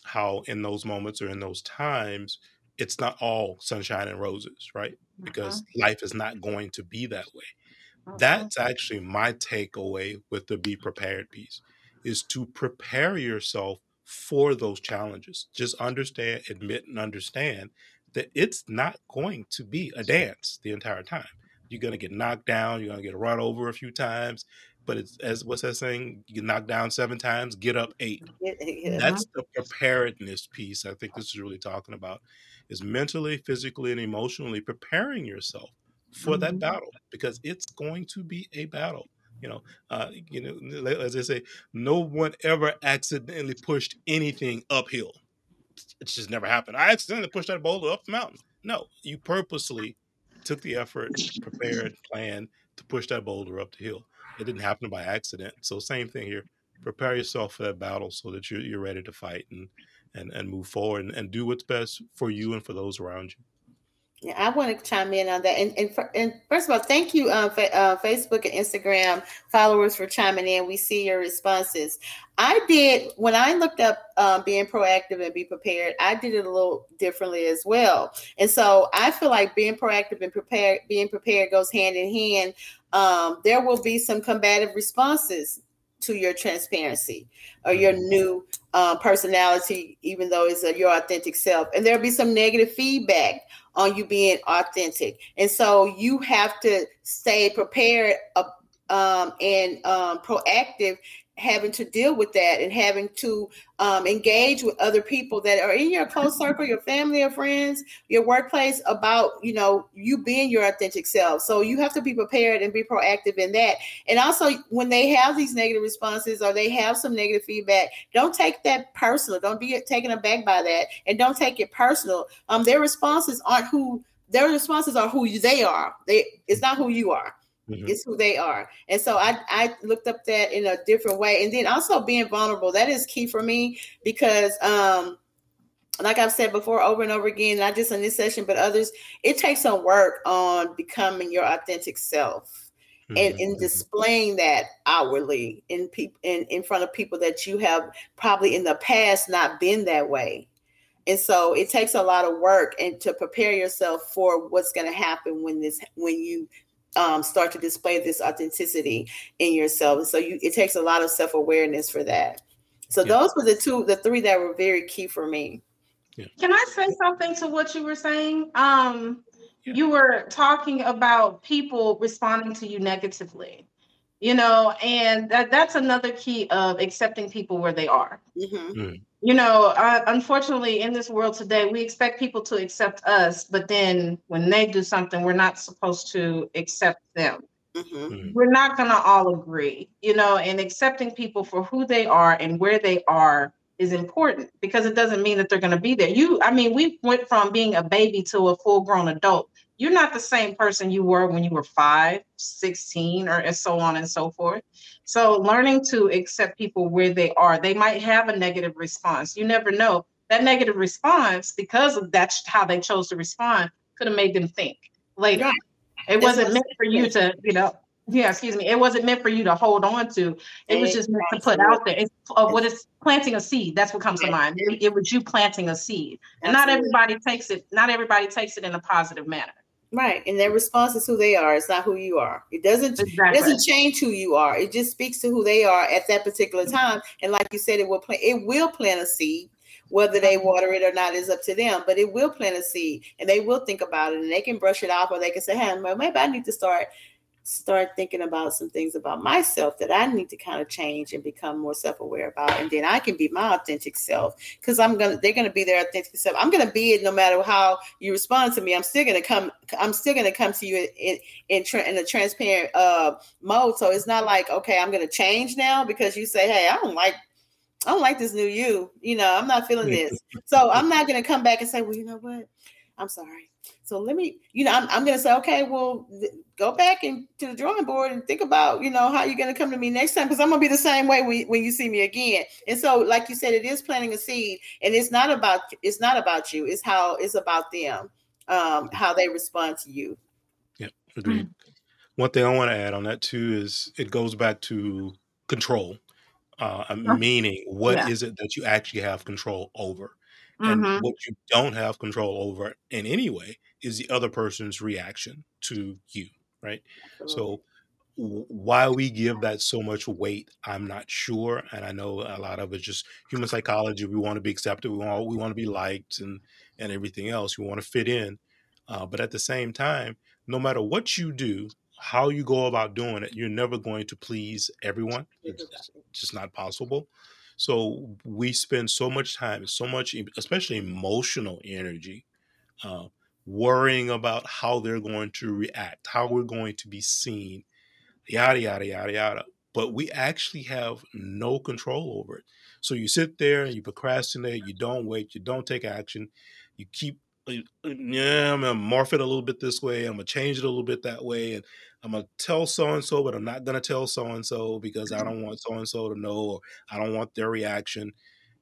S1: how in those moments or in those times, it's not all sunshine and roses, right? Because uh-huh. life is not going to be that way. Uh-huh. That's actually my takeaway with the be prepared piece is to prepare yourself for those challenges. Just understand, admit, and understand that it's not going to be a dance the entire time. You're going to get knocked down, you're going to get run over a few times, but it's as what's that saying? You get knocked down seven times, get up eight. That's the preparedness piece. I think this is really talking about is mentally, physically, and emotionally preparing yourself for mm-hmm. that battle because it's going to be a battle. You know, uh, you know, as I say, no one ever accidentally pushed anything uphill. It's just never happened. I accidentally pushed that boulder up the mountain. No, you purposely took the effort, prepared, planned to push that boulder up the hill. It didn't happen by accident. So same thing here. Prepare yourself for that battle so that you're, you're ready to fight and and and move forward and, and do what's best for you and for those around you.
S2: Yeah, I want to chime in on that. And and, for, and first of all, thank you, uh, fa- uh, Facebook and Instagram followers for chiming in. We see your responses. I did when I looked up um, being proactive and be prepared. I did it a little differently as well. And so I feel like being proactive and prepared, being prepared goes hand in hand. Um, there will be some combative responses to your transparency or your mm-hmm. new uh, personality, even though it's a, your authentic self. And there'll be some negative feedback on you being authentic. And so you have to stay prepared uh, um, and um, proactive having to deal with that and having to um, engage with other people that are in your close circle your family or friends your workplace about you know you being your authentic self. So you have to be prepared and be proactive in that. And also when they have these negative responses or they have some negative feedback don't take that personal. Don't be taken aback by that and don't take it personal. Um, their responses aren't who their responses are who they are. They it's not who you are Mm-hmm. It's who they are. And so I, I looked up that in a different way. And then also being vulnerable, that is key for me because um like I've said before over and over again, not just in this session, but others, it takes some work on becoming your authentic self mm-hmm. and in displaying that outwardly in people in, in front of people that you have probably in the past not been that way. And so it takes a lot of work and to prepare yourself for what's going to happen when this when you um, start to display this authenticity in yourself. So you, it takes a lot of self awareness for that. So yeah. those were the two, the three that were very key for me.
S3: Yeah. Can I say something to what you were saying? Um, yeah. You were talking about people responding to you negatively, you know, and that, that's another key of accepting people where they are. Mm-hmm. Mm you know, uh, unfortunately, in this world today, we expect people to accept us, but then when they do something, we're not supposed to accept them. Mm-hmm. Mm-hmm. We're not going to all agree, you know, and accepting people for who they are and where they are is important because it doesn't mean that they're going to be there. You, I mean, we went from being a baby to a full grown adult you're not the same person you were when you were five, 16, or so on and so forth. So learning to accept people where they are, they might have a negative response. You never know. That negative response, because of that's how they chose to respond, could have made them think later. Right. It wasn't meant for you to, you know, yeah, excuse me. It wasn't meant for you to hold on to. It was just meant to put out there. It's uh, what is planting a seed. That's what comes to mind. It, it, was you planting a seed, and not everybody takes it. Not everybody takes it in a positive manner.
S2: Right, and their response is who they are. It's not who you are. It doesn't. Exactly. It doesn't change who you are. It just speaks to who they are at that particular mm-hmm. time. And like you said, it will plant. It will plant a seed. Whether they mm-hmm. water it or not is up to them, but it will plant a seed, and they will think about it, and they can brush it off, or they can say, "Hey, well, maybe I need to start start thinking about some things about myself that I need to kind of change and become more self-aware about. And then I can be my authentic self because I'm gonna they're gonna be their authentic self. I'm gonna be it no matter how you respond to me. I'm still gonna come, I'm still gonna come to you in in, in, a transparent uh mode. So it's not like, okay, I'm gonna change now because you say, hey, I don't like I don't like this new you. You know, I'm not feeling this. So I'm not gonna come back and say, well, you know what? I'm sorry. So let me, you know, I'm, I'm going to say, okay, well, th- go back and to the drawing board and think about, you know, how you're going to come to me next time because I'm going to be the same way when, when you see me again. And so, like you said, it is planting a seed, and it's not about it's not about you. It's how it's about them, um, how they respond to you.
S1: Yeah, agreed. Mm-hmm. One thing I want to add on that too is it goes back to control, uh, meaning what yeah. is it that you actually have control over? And mm-hmm. what you don't have control over in any way is the other person's reaction to you, right? So why we give that so much weight, I'm not sure, and I know a lot of it's just human psychology. We want to be accepted, we want we want to be liked, and and everything else. We want to fit in, uh, but at the same time, no matter what you do, how you go about doing it, you're never going to please everyone. It's just not possible. So we spend so much time, so much, especially emotional energy, uh, worrying about how they're going to react, how we're going to be seen, yada, yada, yada, yada. But we actually have no control over it. So you sit there, and you procrastinate, you don't wait, you don't take action, you keep, uh, uh, yeah, I'm gonna morph it a little bit this way, I'm gonna change it a little bit that way, and I'm gonna tell so and so, but I'm not gonna tell so and so because I don't want so and so to know, or I don't want their reaction.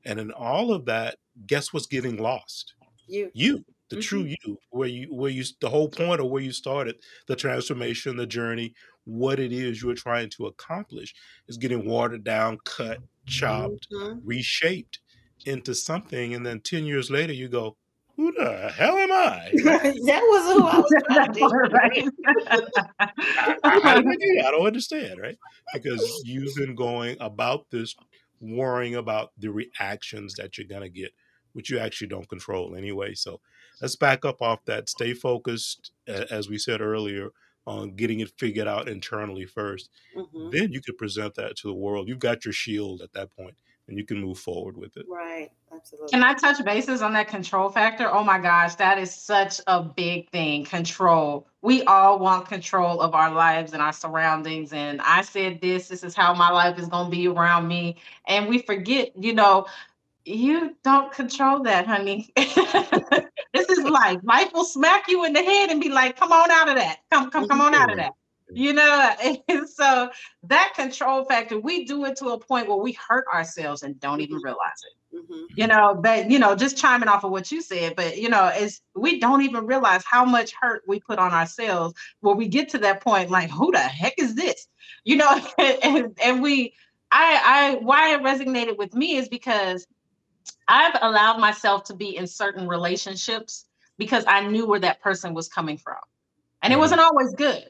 S1: And in all of that, guess what's getting lost?
S2: You.
S1: You the mm-hmm. true you where you where you the whole point of where you started the transformation the journey what it is you're trying to accomplish is getting watered down cut chopped mm-hmm. reshaped into something and then 10 years later you go who the hell am I?
S2: that was who I was trying to right?
S1: I, I, I, don't understand, right? Because you've been going about this worrying about the reactions that you're gonna get, which you actually don't control anyway. So let's back up off that. Stay focused, as we said earlier, on getting it figured out internally 1st mm-hmm. Then you could present that to the world. You've got your shield at that point, and you can move forward with it.
S2: Right. Absolutely.
S3: Can I touch bases on that control factor? Oh my gosh, that is such a big thing. Control. We all want control of our lives and our surroundings. And I said this, this is how my life is going to be around me. And we forget, you know, you don't control that, honey. this is life. Life will smack you in the head and be like, come on out of that. Come, come, come on out of that. You know, and so that control factor, we do it to a point where we hurt ourselves and don't even mm-hmm. realize it. Mm-hmm. You know, but you know, just chiming off of what you said, but you know, it's we don't even realize how much hurt we put on ourselves when we get to that point, like, who the heck is this? You know, and, and we I I why it resonated with me is because I've allowed myself to be in certain relationships because I knew where that person was coming from. And it mm-hmm. wasn't always good.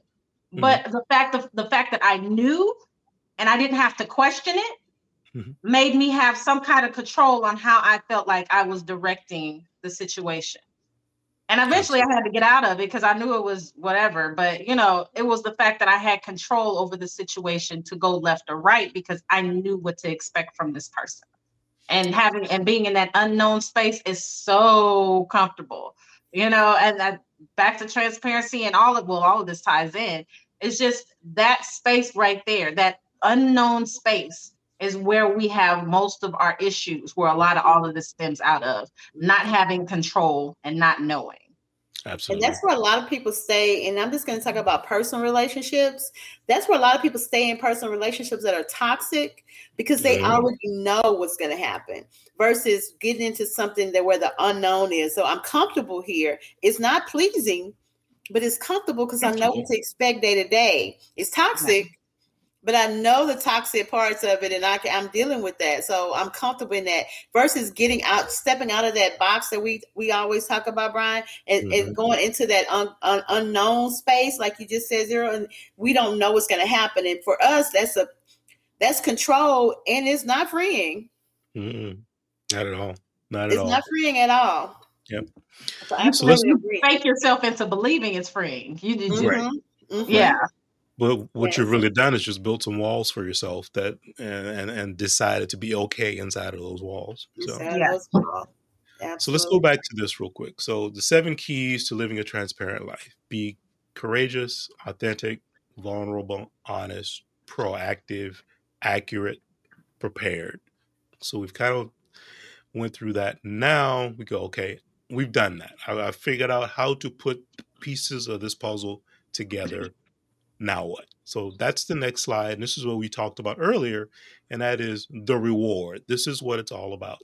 S3: Mm-hmm. But the fact of the fact that I knew and I didn't have to question it mm-hmm. made me have some kind of control on how I felt like I was directing the situation. And eventually I had to get out of it because I knew it was whatever. But you know, it was the fact that I had control over the situation to go left or right because I knew what to expect from this person and having and being in that unknown space is so comfortable you know and that back to transparency and all of well all of this ties in. It's just that space right there that unknown space is where we have most of our issues where a lot of all of this stems out of not having control and not knowing
S1: Absolutely.
S2: And that's where a lot of people stay. And I'm just going to talk about personal relationships. That's where a lot of people stay in personal relationships that are toxic because they mm. already know what's going to happen versus getting into something that where the unknown is. So I'm comfortable here. It's not pleasing, but it's comfortable because I know what to expect day to day. It's toxic, but I know the toxic parts of it, and I can, I'm dealing with that. So I'm comfortable in that. Versus getting out, stepping out of that box that we we always talk about, Brian, and, mm-hmm. and going into that un, un, unknown space, like you just said, zero, and we don't know what's going to happen. And for us, that's a that's control, and it's not freeing.
S1: Mm-mm. Not at all. Not at
S2: it's
S1: all.
S2: It's not freeing at all.
S1: Yep.
S3: So, so let's fake yourself into believing it's freeing. You did, mm-hmm. right. Mm-hmm. yeah.
S1: But what yes. you've really done is just built some walls for yourself that and and, and decided to be okay inside of those walls. So yeah. So let's go back to this real quick. So the seven keys to living a transparent life: be courageous, authentic, vulnerable, honest, proactive, accurate, prepared. So we've kind of went through that. Now we go, okay, we've done that. I, I figured out how to put pieces of this puzzle together now what? So that's the next slide. And this is what we talked about earlier, and that is the reward. This is what it's all about.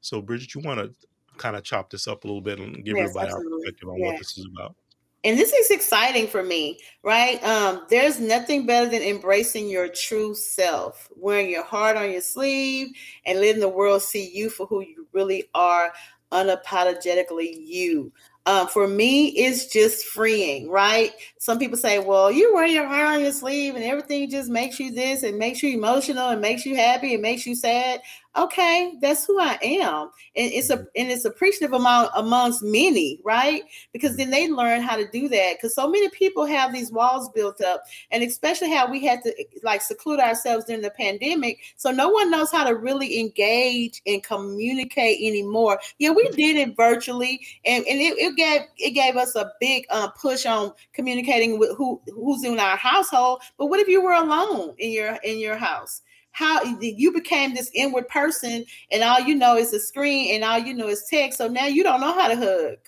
S1: So, Bridget, you want to kind of chop this up a little bit and give yes, everybody absolutely. our perspective on what this is about.
S2: And this is exciting for me, right? Um, there's nothing better than embracing your true self, wearing your heart on your sleeve, and letting the world see you for who you really are, unapologetically you um, for me, it's just freeing, right? Some people say, well, you wear your heart on your sleeve and everything just makes you this and makes you emotional and makes you happy and makes you sad okay, that's who I am. And it's a and it's appreciative among amongst many, right? Because then they learn how to do that. Because so many people have these walls built up, and especially how we had to like seclude ourselves during the pandemic. So no one knows how to really engage and communicate anymore. Yeah, we did it virtually, and, and it, it gave it gave us a big um, push on communicating with who who's in our household. But what if you were alone in your in your house? how you became this inward person and all you know is a screen and all you know is text. So now you don't know how to hug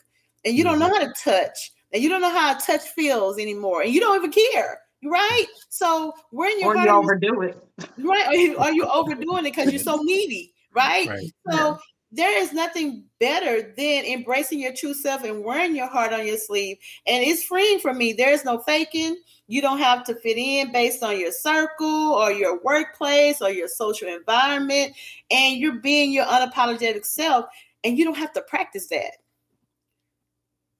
S2: and you don't know mm-hmm. how to touch and you don't know how a touch feels anymore and you don't even care. Right? So when
S3: you're or you overdo it,
S2: right? Are you, are you overdoing it because you're so needy? Right? right. So. There is nothing better than embracing your true self and wearing your heart on your sleeve. And it's freeing for me. There's no faking. You don't have to fit in based on your circle or your workplace or your social environment. And you're being your unapologetic self, and you don't have to practice that.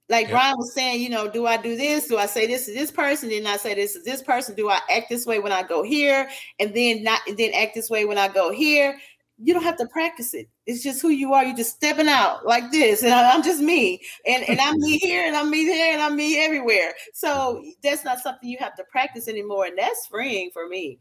S2: Like Brian was saying, you know, do I do this? Do I say this to this person? Then I say this to this person? Do I act this way when I go here, and then not, and then act this way when I go here? You don't have to practice it. It's just who you are. You're just stepping out like this, and I'm just me, and and I'm me here, and I'm me there, and I'm me everywhere. So that's not something you have to practice anymore, and that's freeing for me.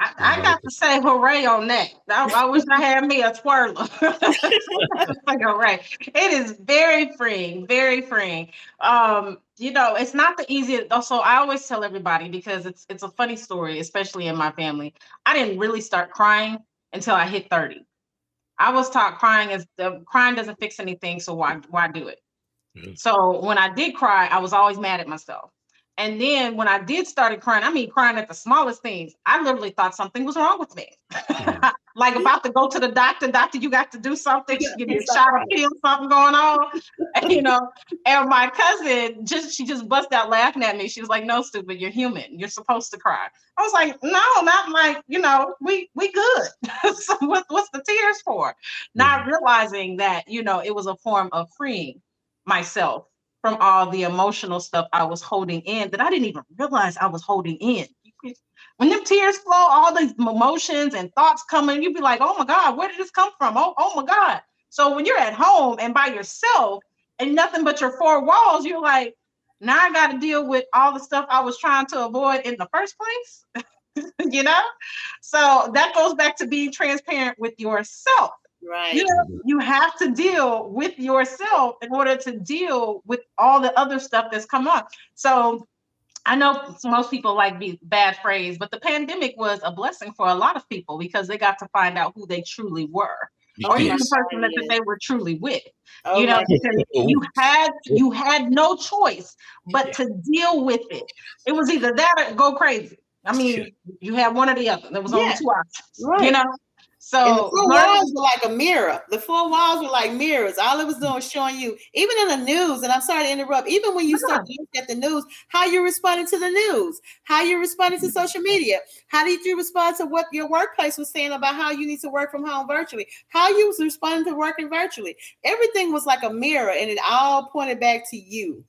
S3: I, I got to say hooray on that. I, I wish I had me a twirler. like hooray. It is very freeing, very freeing. Um, you know, it's not the easiest. Also, I always tell everybody because it's it's a funny story, especially in my family. I didn't really start crying until I hit 30. I was taught crying is the crying doesn't fix anything, so why why do it? Mm-hmm. So when I did cry, I was always mad at myself. And then when I did started crying, I mean crying at the smallest things, I literally thought something was wrong with me. Mm-hmm. Like about to go to the doctor, doctor, you got to do something, give me a shot of pill, something going on. And, you know, and my cousin just she just bust out laughing at me. She was like, No, stupid, you're human. You're supposed to cry. I was like, No, not like, you know, we we good. so what, what's the tears for? Not mm-hmm. realizing that, you know, it was a form of freeing myself from all the emotional stuff I was holding in that I didn't even realize I was holding in. When them tears flow, all these emotions and thoughts coming, you'd be like, oh my God, where did this come from? Oh, oh my God. So when you're at home and by yourself and nothing but your four walls, you're like, now I got to deal with all the stuff I was trying to avoid in the first place. you know? So that goes back to being transparent with yourself.
S2: Right.
S3: You know, you have to deal with yourself in order to deal with all the other stuff that's come up. So I know most people like the bad phrase, but the pandemic was a blessing for a lot of people because they got to find out who they truly were. or even the person that, that they were truly with. Oh you know, because you had you had no choice but yeah. to deal with it. It was either that or go crazy. I mean, you had one or the other. There was only two options. Right. You know,
S2: so and the four walls were like a mirror. The four walls were like mirrors. All it was doing was showing you, even in the news, and I'm sorry to interrupt, even when you start to look at the news, how you responding to the news, how you responding to mm-hmm. social media, how did you respond to what your workplace was saying about how you need to work from home virtually, how you was responding to working virtually. Everything was like a mirror, and it all pointed back to you.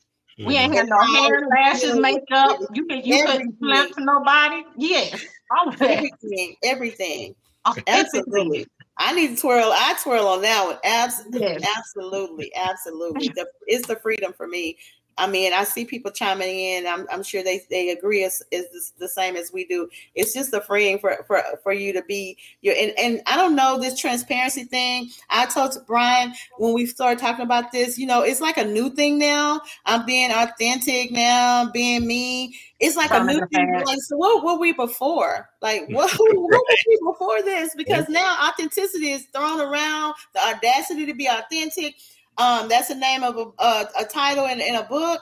S3: We ain't had no hair, lashes, makeup. You can you couldn't flip to nobody. Yes, all of that.
S2: Everything, everything. Oh, absolutely. I need to twirl. I twirl on that one. Absolutely, yes. absolutely, absolutely. The, it's the freedom for me I mean, I see people chiming in. I'm, I'm sure they, they agree is is the same as we do. It's just a freeing for for, for you to be your and, and I don't know this transparency thing. I told Brian when we started talking about this, you know, it's like a new thing now. I'm being authentic now, being me. It's like a new thing. Like, so what were we before? Like what, what were we before this? Because now authenticity is thrown around, the audacity to be authentic um, that's the name of a, a, a title in, in, a book.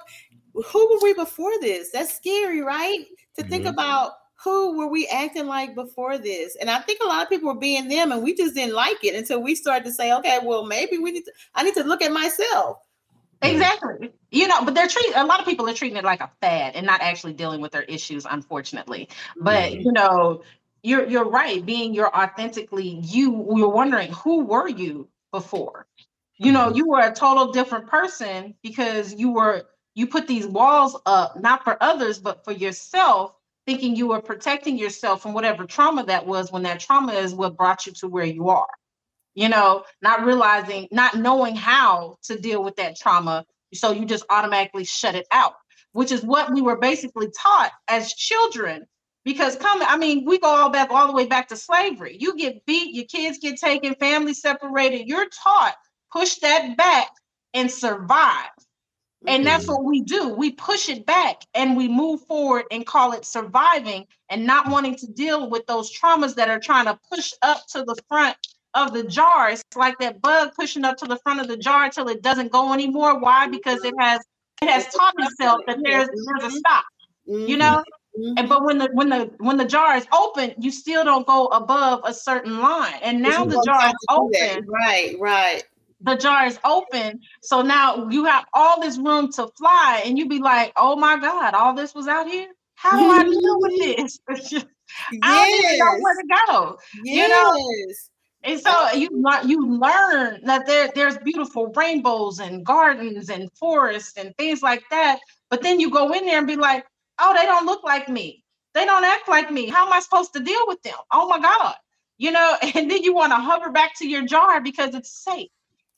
S2: Who were we before this? That's scary, right? To mm-hmm. think about who were we acting like before this? And I think a lot of people were being them, and we just didn't like it until we started to say, okay, well, maybe we need to. I need to look at myself.
S3: Exactly. You know, but they're treating a lot of people are treating it like a fad and not actually dealing with their issues, unfortunately. But mm-hmm. you know, you're you're right. Being your authentically you, you're wondering who were you before? You know mm-hmm. you were a total different person because you were you put these walls up not for others but for yourself thinking you were protecting yourself from whatever trauma that was when that trauma is what brought you to where you are. You know not realizing not knowing how to deal with that trauma so you just automatically shut it out which is what we were basically taught as children. Because come i mean we go all back all the way back to slavery. You get beat your kids get taken family separated. You're taught push that back and survive. And that's what we do. We push it back and we move forward and call it surviving and not wanting to deal with those traumas that are trying to push up to the front of the jar. It's like that bug pushing up to the front of the jar until it doesn't go anymore. Why? Because it has it has taught itself that there's there's a stop. You know? Mm-hmm. And but when the when the when the jar is open, you still don't go above a certain line. And now the jar is open.
S2: Right, right
S3: the jar is open. So now you have all this room to fly, and you'd be like, oh my God, all this was out here. How do I deal with this? I don't even know where to go. Yes. You know? And so you you learn that there, there's beautiful rainbows and gardens and forests and things like that. But then you go in there and be like, oh, they don't look like me. They don't act like me. How am I supposed to deal with them? Oh my God. You know, and then you want to hover back to your jar because it's safe.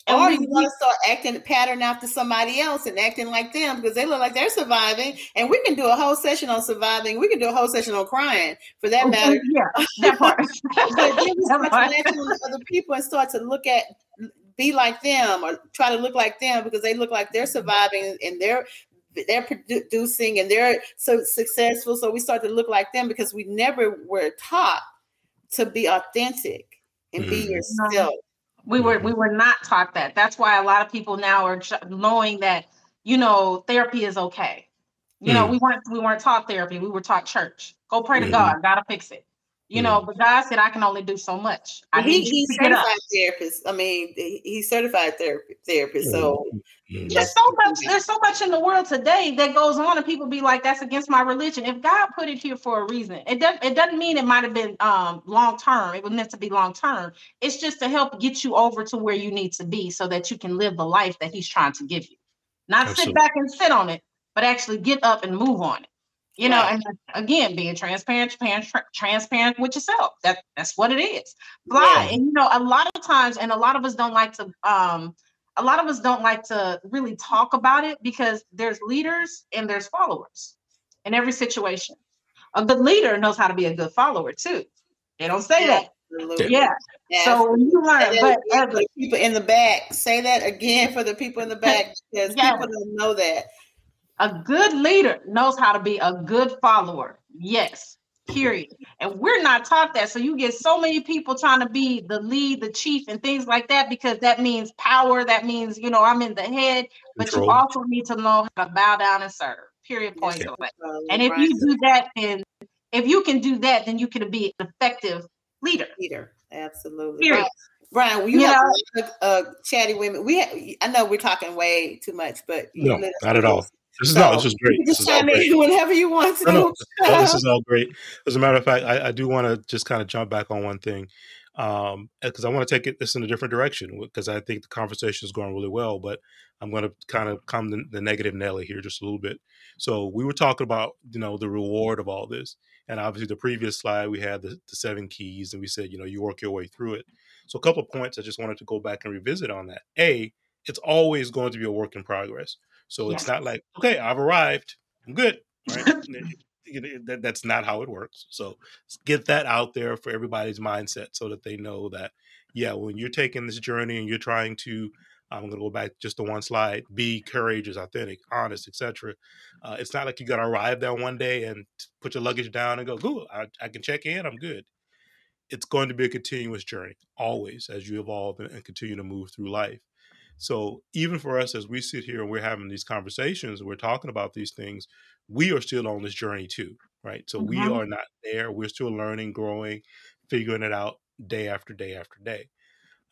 S2: Or you want to start acting pattern after somebody else and acting like them because they look like they're surviving. And we can do a whole session on surviving. We can do a whole session on crying for that matter.
S3: Yeah, that part. but then
S2: we start to on other people and start to look at be like them or try to look like them because they look like they're surviving and they're they're producing and they're so successful. So we start to look like them because we never were taught to be authentic and be mm-hmm. yourself.
S3: We were we mm-hmm. were not taught that. That's why a lot of people now are knowing that you know therapy is okay. You mm. know, we weren't we weren't taught therapy. We were taught church. Go pray mm. to mm-hmm. God. Gotta fix it. You know, but God said I can only do so much. I
S2: he, he's certified therapist. I mean, he's certified therapy, therapist. So
S3: there's so much. There's so much in the world today that goes on, and people be like, "That's against my religion." If God put it here for a reason, it doesn't. It doesn't mean it might have been um, long term. It was meant to be long term. It's just to help get you over to where you need to be, so that you can live the life that He's trying to give you. Not Absolutely. sit back and sit on it, but actually get up and move on it. You know, and again, being transparent, transparent, transparent with yourself. That that's what it is. Fly, yeah. and you know, a lot of times, and a lot of us don't like to. um a lot of us don't like to really talk about it because there's leaders and there's followers in every situation. A good leader knows how to be a good follower too. They don't say yeah. that. Yeah. yeah. So when you learn, but
S2: the people in the back, say that again for the people in the back because yeah. people don't know that.
S3: A good leader knows how to be a good follower. Yes. period. And we're not taught that. So you get so many people trying to be the lead, the chief, and things like that because that means power. That means, you know, I'm in the head, but Control. you also need to know how to bow down and serve. Period. Point. Yeah. And if you do that, then if you can do that, then you can be an effective leader.
S2: Leader. Absolutely. Period. Brian, well, you, you have know, uh, chatty women. We, have, I know we're talking way too much, but
S1: no, not at all. This is so, no, this is great. This is all great.
S2: whenever you want to. No,
S1: no, this is all great. As a matter of fact, I, I do want to just kind of jump back on one thing um because i want to take it this in a different direction because i think the conversation is going really well but i'm going to kind of come the, the, negative nelly here just a little bit so we were talking about you know the reward of all this and obviously the previous slide we had the, the seven keys and we said you know you work your way through it so a couple of points i just wanted to go back and revisit on that a it's always going to be a work in progress so it's not like, okay, I've arrived, I'm good. Right? that's not how it works. So get that out there for everybody's mindset so that they know that, yeah, when you're taking this journey and you're trying to, I'm going to go back just to one slide, be courageous, authentic, honest, etc. Uh, it's not like you got to arrive there one day and put your luggage down and go, cool, I, I can check in, I'm good. It's going to be a continuous journey, always, as you evolve and continue to move through life. So even for us, as we sit here and we're having these conversations we're talking about these things, we are still on this journey too, right? So mm-hmm. we are not there. We're still learning, growing, figuring it out day after day after day.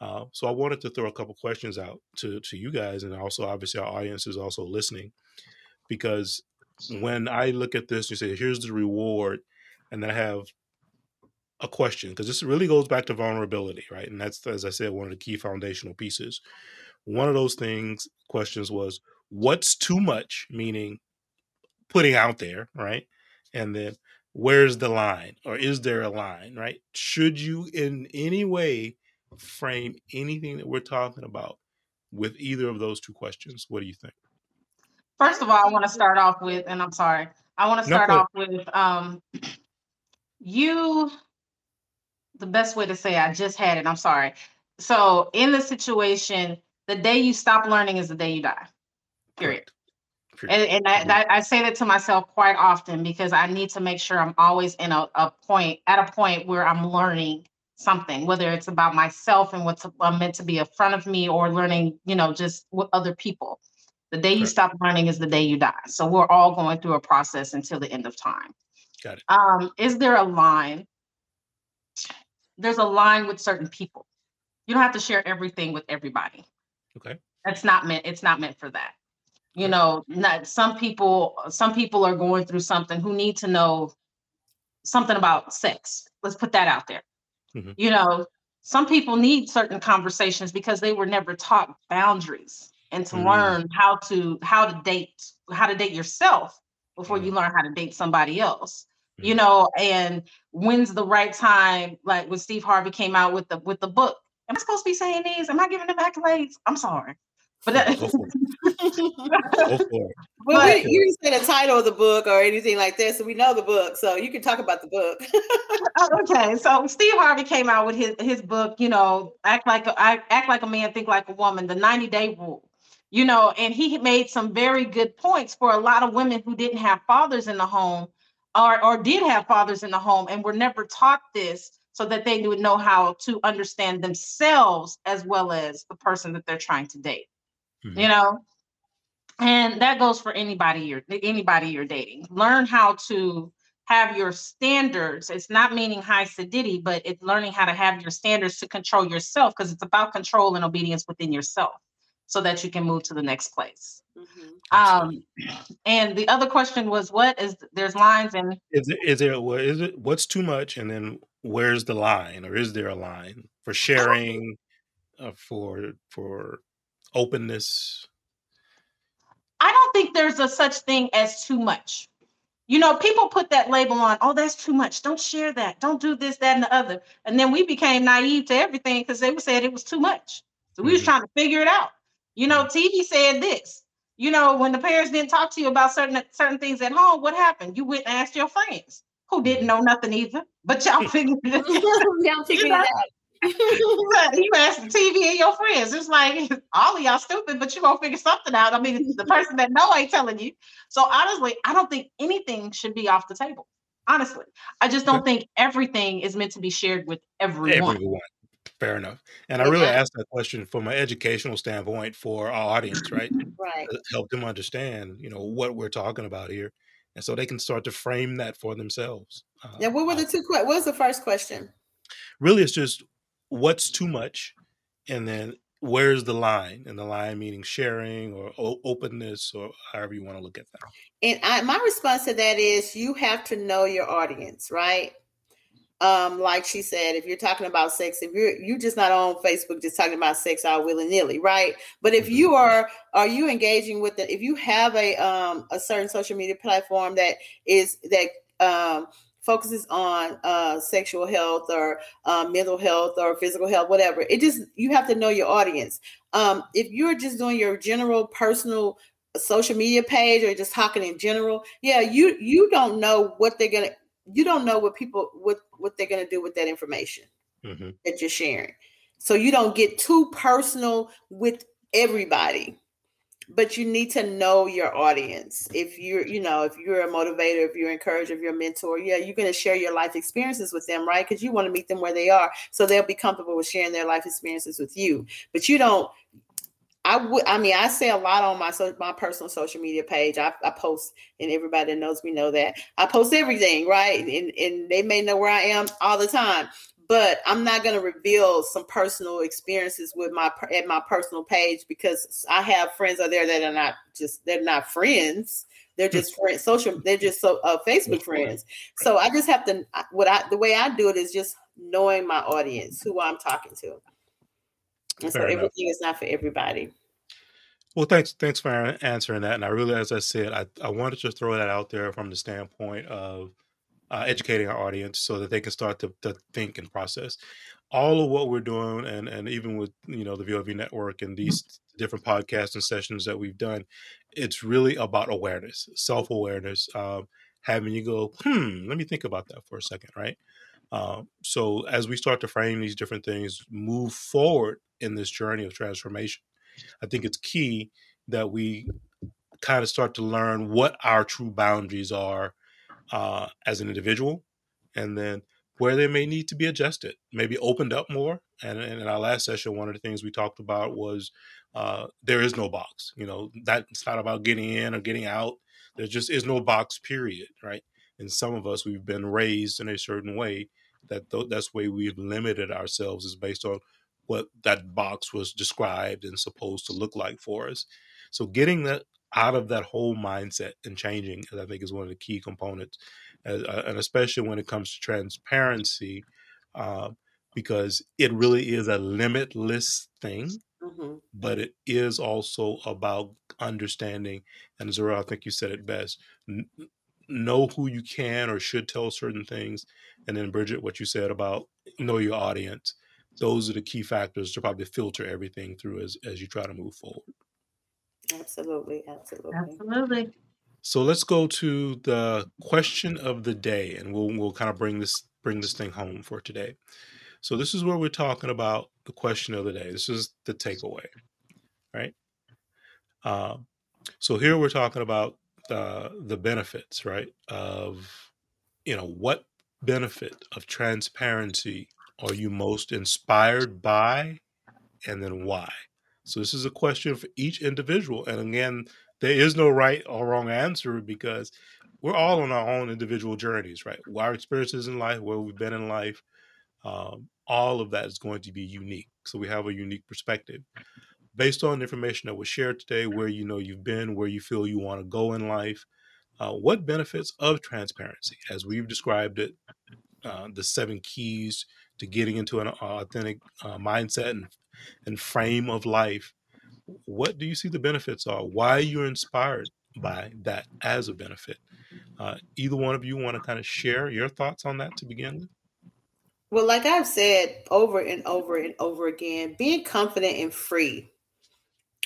S1: Uh, so I wanted to throw a couple questions out to to you guys, and also obviously our audience is also listening, because when I look at this, you say, "Here's the reward," and then I have a question because this really goes back to vulnerability, right? And that's, as I said, one of the key foundational pieces one of those things questions was what's too much? meaning putting out there right? And then where's the line? Or is there a line? Right? Should you in any way frame anything that we're talking about with either of those two questions? What do you think?
S3: First of all i want to start off with and i'm sorry i want to start no, off with um you the best way to say i just had it i'm sorry. So in the situation the day you stop learning is the day you die. Period. And, and I, I, say that to myself quite often because I need to make sure I'm always in a, a point at a point where I'm learning something, whether it's about myself and what's uh, meant to be in front of me or learning, you know, just with other people. The day you stop learning is the day you die. So we're all going through a process until the end of time.
S1: Got it.
S3: Um, is there a line? There's a line with certain people. You don't have to share everything with everybody.
S1: Okay.
S3: That's not meant, it's not meant for that. You know, not some people, some people are going through something who need to know something about sex. Let's put that out there. Mm-hmm. You know, some people need certain conversations because they were never taught boundaries and to mm-hmm. learn how to how to date, how to date yourself before mm-hmm. you learn how to date somebody else you mm-hmm. know and when's the right time like when steve harvey came out with the with the book Am I supposed to be saying these? Am I giving them accolades? I'm sorry. But that, Go for it.
S2: Go for it. Well, we, you didn't say the title of the book or anything like that, so we know the book. So you can talk about the book.
S3: oh, okay, so Steve Harvey came out with his his book. You know, act like a, act like a man, think like a woman. The 90 day rule. You know, and he made some very good points for a lot of women who didn't have fathers in the home, or or did have fathers in the home, and were never taught this so that they would know how to understand themselves as well as the person that they're trying to date. Mm-hmm. You know, and that goes for anybody you're anybody you're dating. Learn how to have your standards. It's not meaning high sedity, but it's learning how to have your standards to control yourself because it's about control and obedience within yourself so that you can move to the next place. Mm-hmm. Um, and the other question was, what is there's lines and
S1: is it is there what is it what's too much, and then where's the line, or is there a line for sharing, uh, for for openness?
S3: I don't think there's a such thing as too much. You know, people put that label on, oh, that's too much. Don't share that. Don't do this, that, and the other. And then we became naive to everything because they were said it was too much. So we mm-hmm. was trying to figure it out. You know, TV said this. You know, when the parents didn't talk to you about certain certain things at home, what happened? You went and asked your friends who didn't know nothing either, but y'all figured it out. y'all figured it out. you ask the TV and your friends. It's like all of y'all stupid, but you gonna figure something out. I mean, the person that know ain't telling you. So honestly, I don't think anything should be off the table. Honestly, I just don't think everything is meant to be shared with everyone. Everyone.
S1: Fair enough. And I really asked that question from an educational standpoint for our audience, right?
S2: right.
S1: To help them understand, you know, what we're talking about here. And so they can start to frame that for themselves.
S2: Uh, yeah. What were the two? What was the first question?
S1: Really, it's just what's too much, and then where's the line? And the line meaning sharing or o- openness or however you want to look at that.
S2: And I, my response to that is you have to know your audience, right? Um, like she said, if you're talking about sex, if you're you just not on Facebook just talking about sex all willy nilly, right? But if you mm-hmm. are are you engaging with the if you have a um a certain social media platform that is that um focuses on uh sexual health or uh, mental health or physical health, whatever, it just you have to know your audience. Um, if you're just doing your general personal social media page or just talking in general, yeah, you you don't know what they're gonna you don't know what people what what they're going to do with that information mm-hmm. that you're sharing. So you don't get too personal with everybody but you need to know your audience. If you're you know if you're a motivator if you're encourager if you're a mentor yeah you're going to share your life experiences with them right? Because you want to meet them where they are so they'll be comfortable with sharing their life experiences with you. But you don't I would. I mean, I say a lot on my so, my personal social media page. I, I post, and everybody that knows me know that I post everything, right? And and they may know where I am all the time, but I'm not going to reveal some personal experiences with my at my personal page because I have friends out there that are not just they're not friends. They're just friends, social. They're just so uh, Facebook friends. So I just have to. What I the way I do it is just knowing my audience, who I'm talking to. And Fair so enough. everything is not for everybody.
S1: Well, thanks, thanks for answering that. And I really, as I said, I, I wanted to throw that out there from the standpoint of uh, educating our audience so that they can start to, to think and process all of what we're doing, and and even with you know the VOV network and these different podcasts and sessions that we've done, it's really about awareness, self awareness, um, having you go, hmm, let me think about that for a second, right? Uh, so as we start to frame these different things, move forward in this journey of transformation, I think it's key that we kind of start to learn what our true boundaries are uh, as an individual, and then where they may need to be adjusted, maybe opened up more. And, and in our last session, one of the things we talked about was uh, there is no box. You know, that's not about getting in or getting out. There just is no box, period, right? And some of us, we've been raised in a certain way that th- that's the way we've limited ourselves is based on what that box was described and supposed to look like for us. So getting that out of that whole mindset and changing, I think, is one of the key components, uh, and especially when it comes to transparency, uh, because it really is a limitless thing. Mm-hmm. But it is also about understanding, and Zara, I think you said it best. N- know who you can or should tell certain things, and then Bridget, what you said about know your audience those are the key factors to probably filter everything through as, as you try to move forward.
S2: Absolutely, absolutely.
S3: Absolutely.
S1: So let's go to the question of the day and we'll we'll kind of bring this bring this thing home for today. So this is where we're talking about the question of the day. This is the takeaway, right? Uh, so here we're talking about the the benefits, right? Of you know what benefit of transparency are you most inspired by and then why? So this is a question for each individual and again there is no right or wrong answer because we're all on our own individual journeys right? Our experiences in life where we've been in life um, all of that is going to be unique. So we have a unique perspective based on the information that was shared today where you know you've been where you feel you want to go in life uh, what benefits of transparency as we've described it uh, the seven keys to getting into an authentic uh, mindset and, and frame of life, what do you see the benefits are? Why you're inspired by that as a benefit? Uh, either one of you want to kind of share your thoughts on that to begin with?
S2: Well, like I've said over and over and over again, being confident and free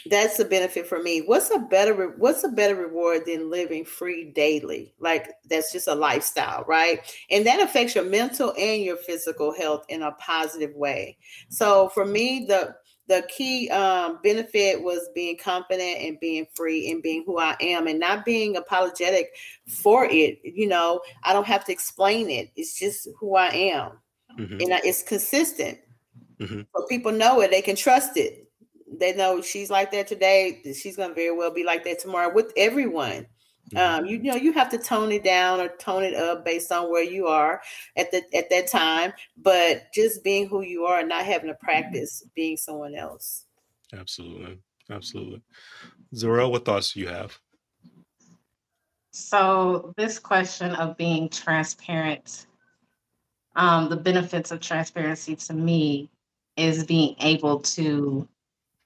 S2: that's the benefit for me what's a better what's a better reward than living free daily like that's just a lifestyle right and that affects your mental and your physical health in a positive way so for me the the key um, benefit was being confident and being free and being who I am and not being apologetic for it. You know, I don't have to explain it. It's just who I am, mm-hmm. and it's consistent. Mm-hmm. So people know it; they can trust it. They know she's like that today. She's gonna very well be like that tomorrow with everyone. Mm-hmm. Um, you, you know, you have to tone it down or tone it up based on where you are at the at that time. But just being who you are and not having to practice being someone else.
S1: Absolutely, absolutely. Zarel, what thoughts do you have?
S3: So this question of being transparent, um, the benefits of transparency to me is being able to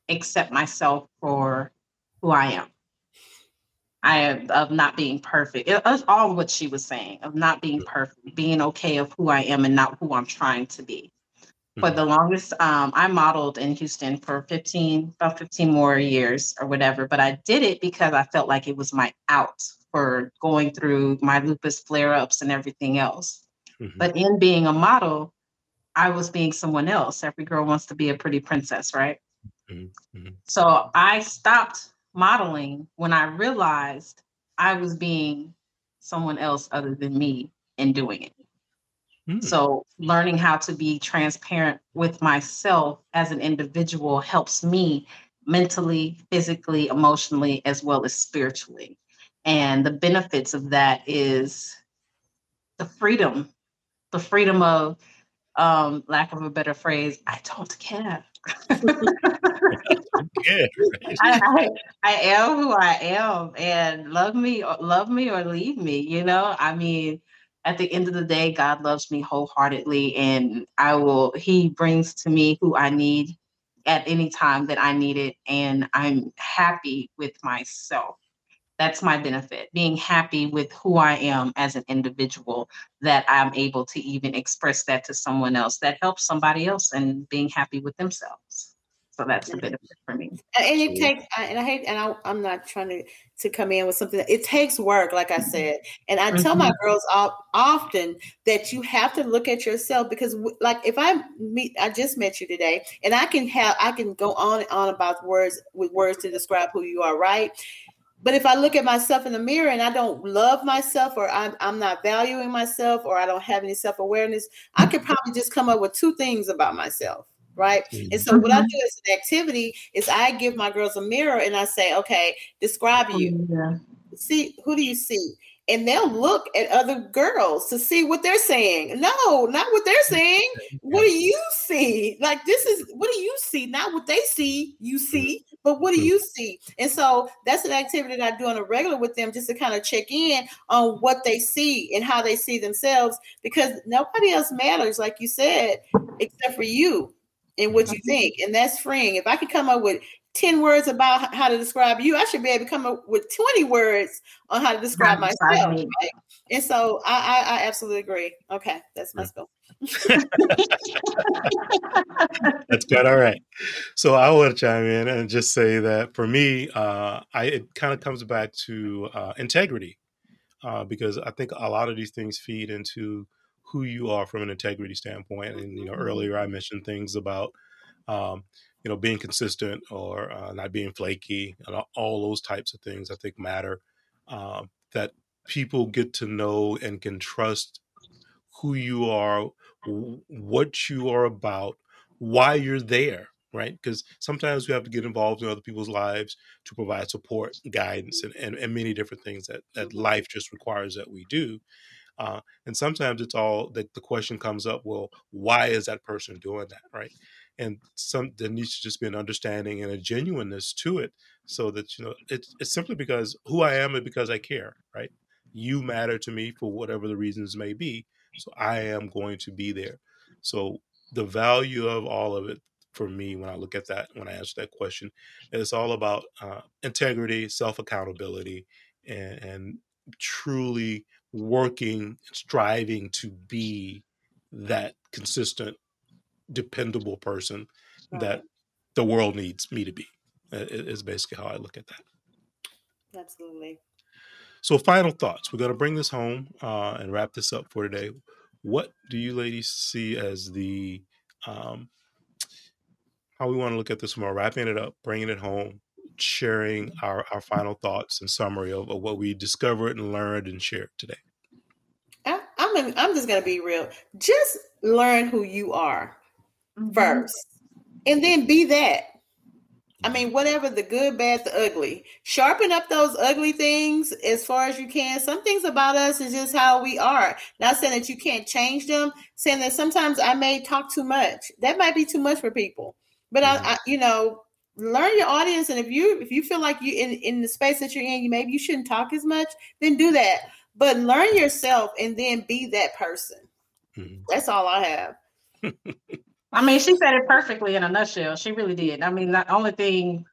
S3: accept myself for who I am. I am of not being perfect. It, it's all what she was saying of not being perfect, being okay of who I am and not who I'm trying to be. Mm-hmm. For the longest, um, I modeled in Houston for 15, about 15 more years or whatever, but I did it because I felt like it was my out for going through my lupus flare ups and everything else. Mm-hmm. But in being a model, I was being someone else. Every girl wants to be a pretty princess, right? Mm-hmm. mm-hmm. So I stopped modeling when I realized I was being someone else other than me in doing it. Mm. So, learning how to be transparent with myself as an individual helps me mentally, physically, emotionally, as well as spiritually. And the benefits of that is the freedom, the freedom of, um, lack of a better phrase, I don't care. I, I, I, am who I am, and love me, uh, love me or leave me. You know, I mean, at the end of the day, God loves me wholeheartedly, and I will. He brings to me who I need at any time that I need it, and I'm happy with myself. That's my benefit, being happy with who I am as an individual, that I'm able to even express that to someone else that helps somebody else and being happy with themselves. So that's a benefit for me.
S2: And it takes, and I hate, and I, am not trying to to come in with something. That, it takes work, like I said, and I mm-hmm. tell my mm-hmm. girls often that you have to look at yourself because, like, if I meet, I just met you today, and I can have, I can go on and on about words with words to describe who you are, right? But if I look at myself in the mirror and I don't love myself, or I'm, I'm not valuing myself, or I don't have any self awareness, I could probably just come up with two things about myself right? Mm-hmm. And so what I do as an activity is I give my girls a mirror and I say, okay, describe you. Yeah. See, who do you see? And they'll look at other girls to see what they're saying. No, not what they're saying. What do you see? Like this is what do you see? Not what they see, you mm-hmm. see, but what do mm-hmm. you see? And so that's an activity that I do on a regular with them just to kind of check in on what they see and how they see themselves because nobody else matters, like you said, except for you and what you mm-hmm. think. And that's freeing. If I could come up with 10 words about how to describe you, I should be able to come up with 20 words on how to describe myself. Right? And so I, I, I, absolutely agree. Okay, that's my spill.
S1: that's good. All right. So I want to chime in and just say that for me, uh, I it kind of comes back to uh, integrity uh, because I think a lot of these things feed into who you are from an integrity standpoint. And you know, mm-hmm. earlier I mentioned things about um, you know being consistent or uh, not being flaky, and all those types of things. I think matter um, that people get to know and can trust who you are, what you are about, why you're there. Right, because sometimes we have to get involved in other people's lives to provide support, guidance, and, and, and many different things that, that mm-hmm. life just requires that we do. Uh, and sometimes it's all that the question comes up, well, why is that person doing that? Right. And some there needs to just be an understanding and a genuineness to it so that, you know, it's, it's simply because who I am and because I care, right? You matter to me for whatever the reasons may be. So I am going to be there. So the value of all of it for me when I look at that, when I answer that question, it's all about uh, integrity, self accountability, and, and truly working, striving to be that consistent, dependable person right. that the world needs me to be. Is basically how I look at that.
S2: Absolutely.
S1: So, final thoughts. We're going to bring this home uh, and wrap this up for today. What do you ladies see as the um, how we want to look at this more, wrapping it up, bringing it home, sharing our, our final thoughts and summary of, of what we discovered and learned and shared today.
S2: I'm I'm just gonna be real. Just learn who you are mm-hmm. first, and then be that. I mean, whatever the good, bad, the ugly. Sharpen up those ugly things as far as you can. Some things about us is just how we are. Not saying that you can't change them, saying that sometimes I may talk too much. That might be too much for people. But I, I you know, learn your audience. And if you if you feel like you in, in the space that you're in, you maybe you shouldn't talk as much, then do that. But learn yourself and then be that person. Mm-hmm. That's all I have.
S3: I mean, she said it perfectly in a nutshell. She really did. I mean, the only thing,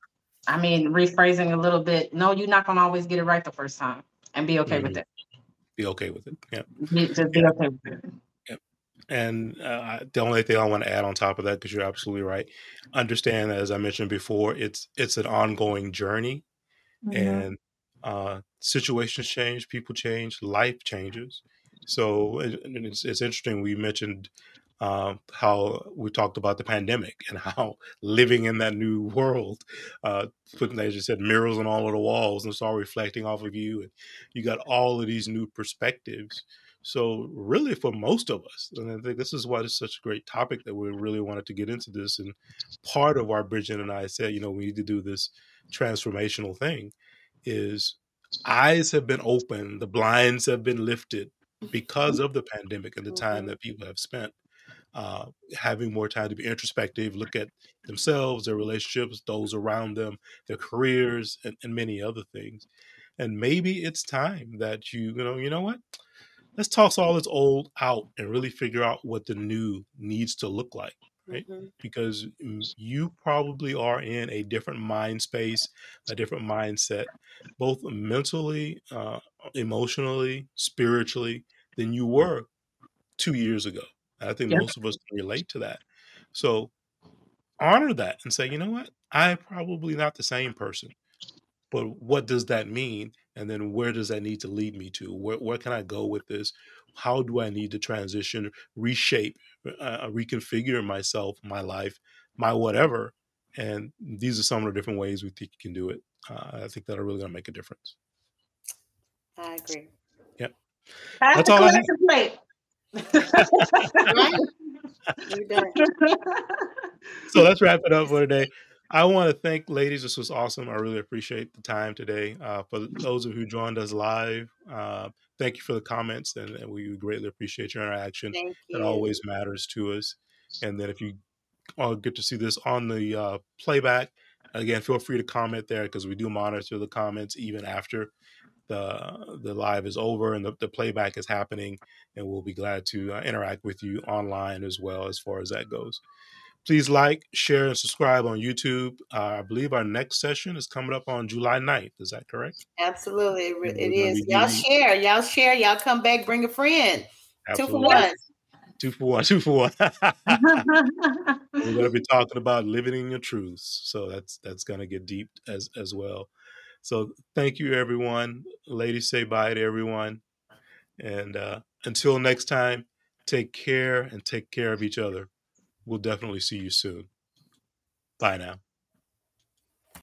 S3: I mean, rephrasing a little bit, no, you're not going to always get it right the first time and be okay mm-hmm. with it.
S1: Be okay with it. Yeah.
S3: Just be okay with it.
S1: Yeah. And uh, the only thing I want to add on top of that, because you're absolutely right, understand that, as I mentioned before, it's it's an ongoing journey, mm-hmm. and uh, situations change, people change, life changes. So it's, it's interesting. We mentioned uh, how we talked about the pandemic and how living in that new world, uh, putting, as you said, mirrors on all of the walls and it's all reflecting off of you. And you got all of these new perspectives. So, really, for most of us, and I think this is why it's such a great topic that we really wanted to get into this. And part of our Bridget and I said, you know, we need to do this transformational thing is eyes have been opened, the blinds have been lifted because of the pandemic and the time mm-hmm. that people have spent uh, having more time to be introspective, look at themselves, their relationships, those around them, their careers, and, and many other things. And maybe it's time that you, you know, you know what? Let's toss all this old out and really figure out what the new needs to look like, right? Mm-hmm. Because you probably are in a different mind space, a different mindset, both mentally, uh, emotionally, spiritually, than you were two years ago. I think yep. most of us can relate to that. So honor that and say, you know what? I'm probably not the same person, but what does that mean? And then where does that need to lead me to? Where, where can I go with this? How do I need to transition, reshape, uh, uh reconfigure myself, my life, my whatever? And these are some of the different ways we think you can do it. Uh, I think that are really going to make a difference.
S2: I agree.
S1: Yep.
S3: That's all I have
S1: so let's wrap it up for today. I want to thank ladies. This was awesome. I really appreciate the time today. Uh, for those of you who joined us live, uh, thank you for the comments, and, and we greatly appreciate your interaction.
S2: Thank
S1: That always matters to us. And then if you all get to see this on the uh, playback, again, feel free to comment there because we do monitor the comments even after the the live is over and the, the playback is happening, and we'll be glad to uh, interact with you online as well as far as that goes. Please like, share, and subscribe on YouTube. Uh, I believe our next session is coming up on July 9th. Is that correct?
S2: Absolutely. It, it is. Y'all share. Y'all share. Y'all come back. Bring a friend. Absolutely. Two for one.
S1: Two for one. Two for one. We're going to be talking about living in your truths. So that's that's going to get deep as as well. So thank you, everyone. Ladies, say bye to everyone. And uh, until next time, take care and take care of each other. We'll definitely see you soon. Bye now.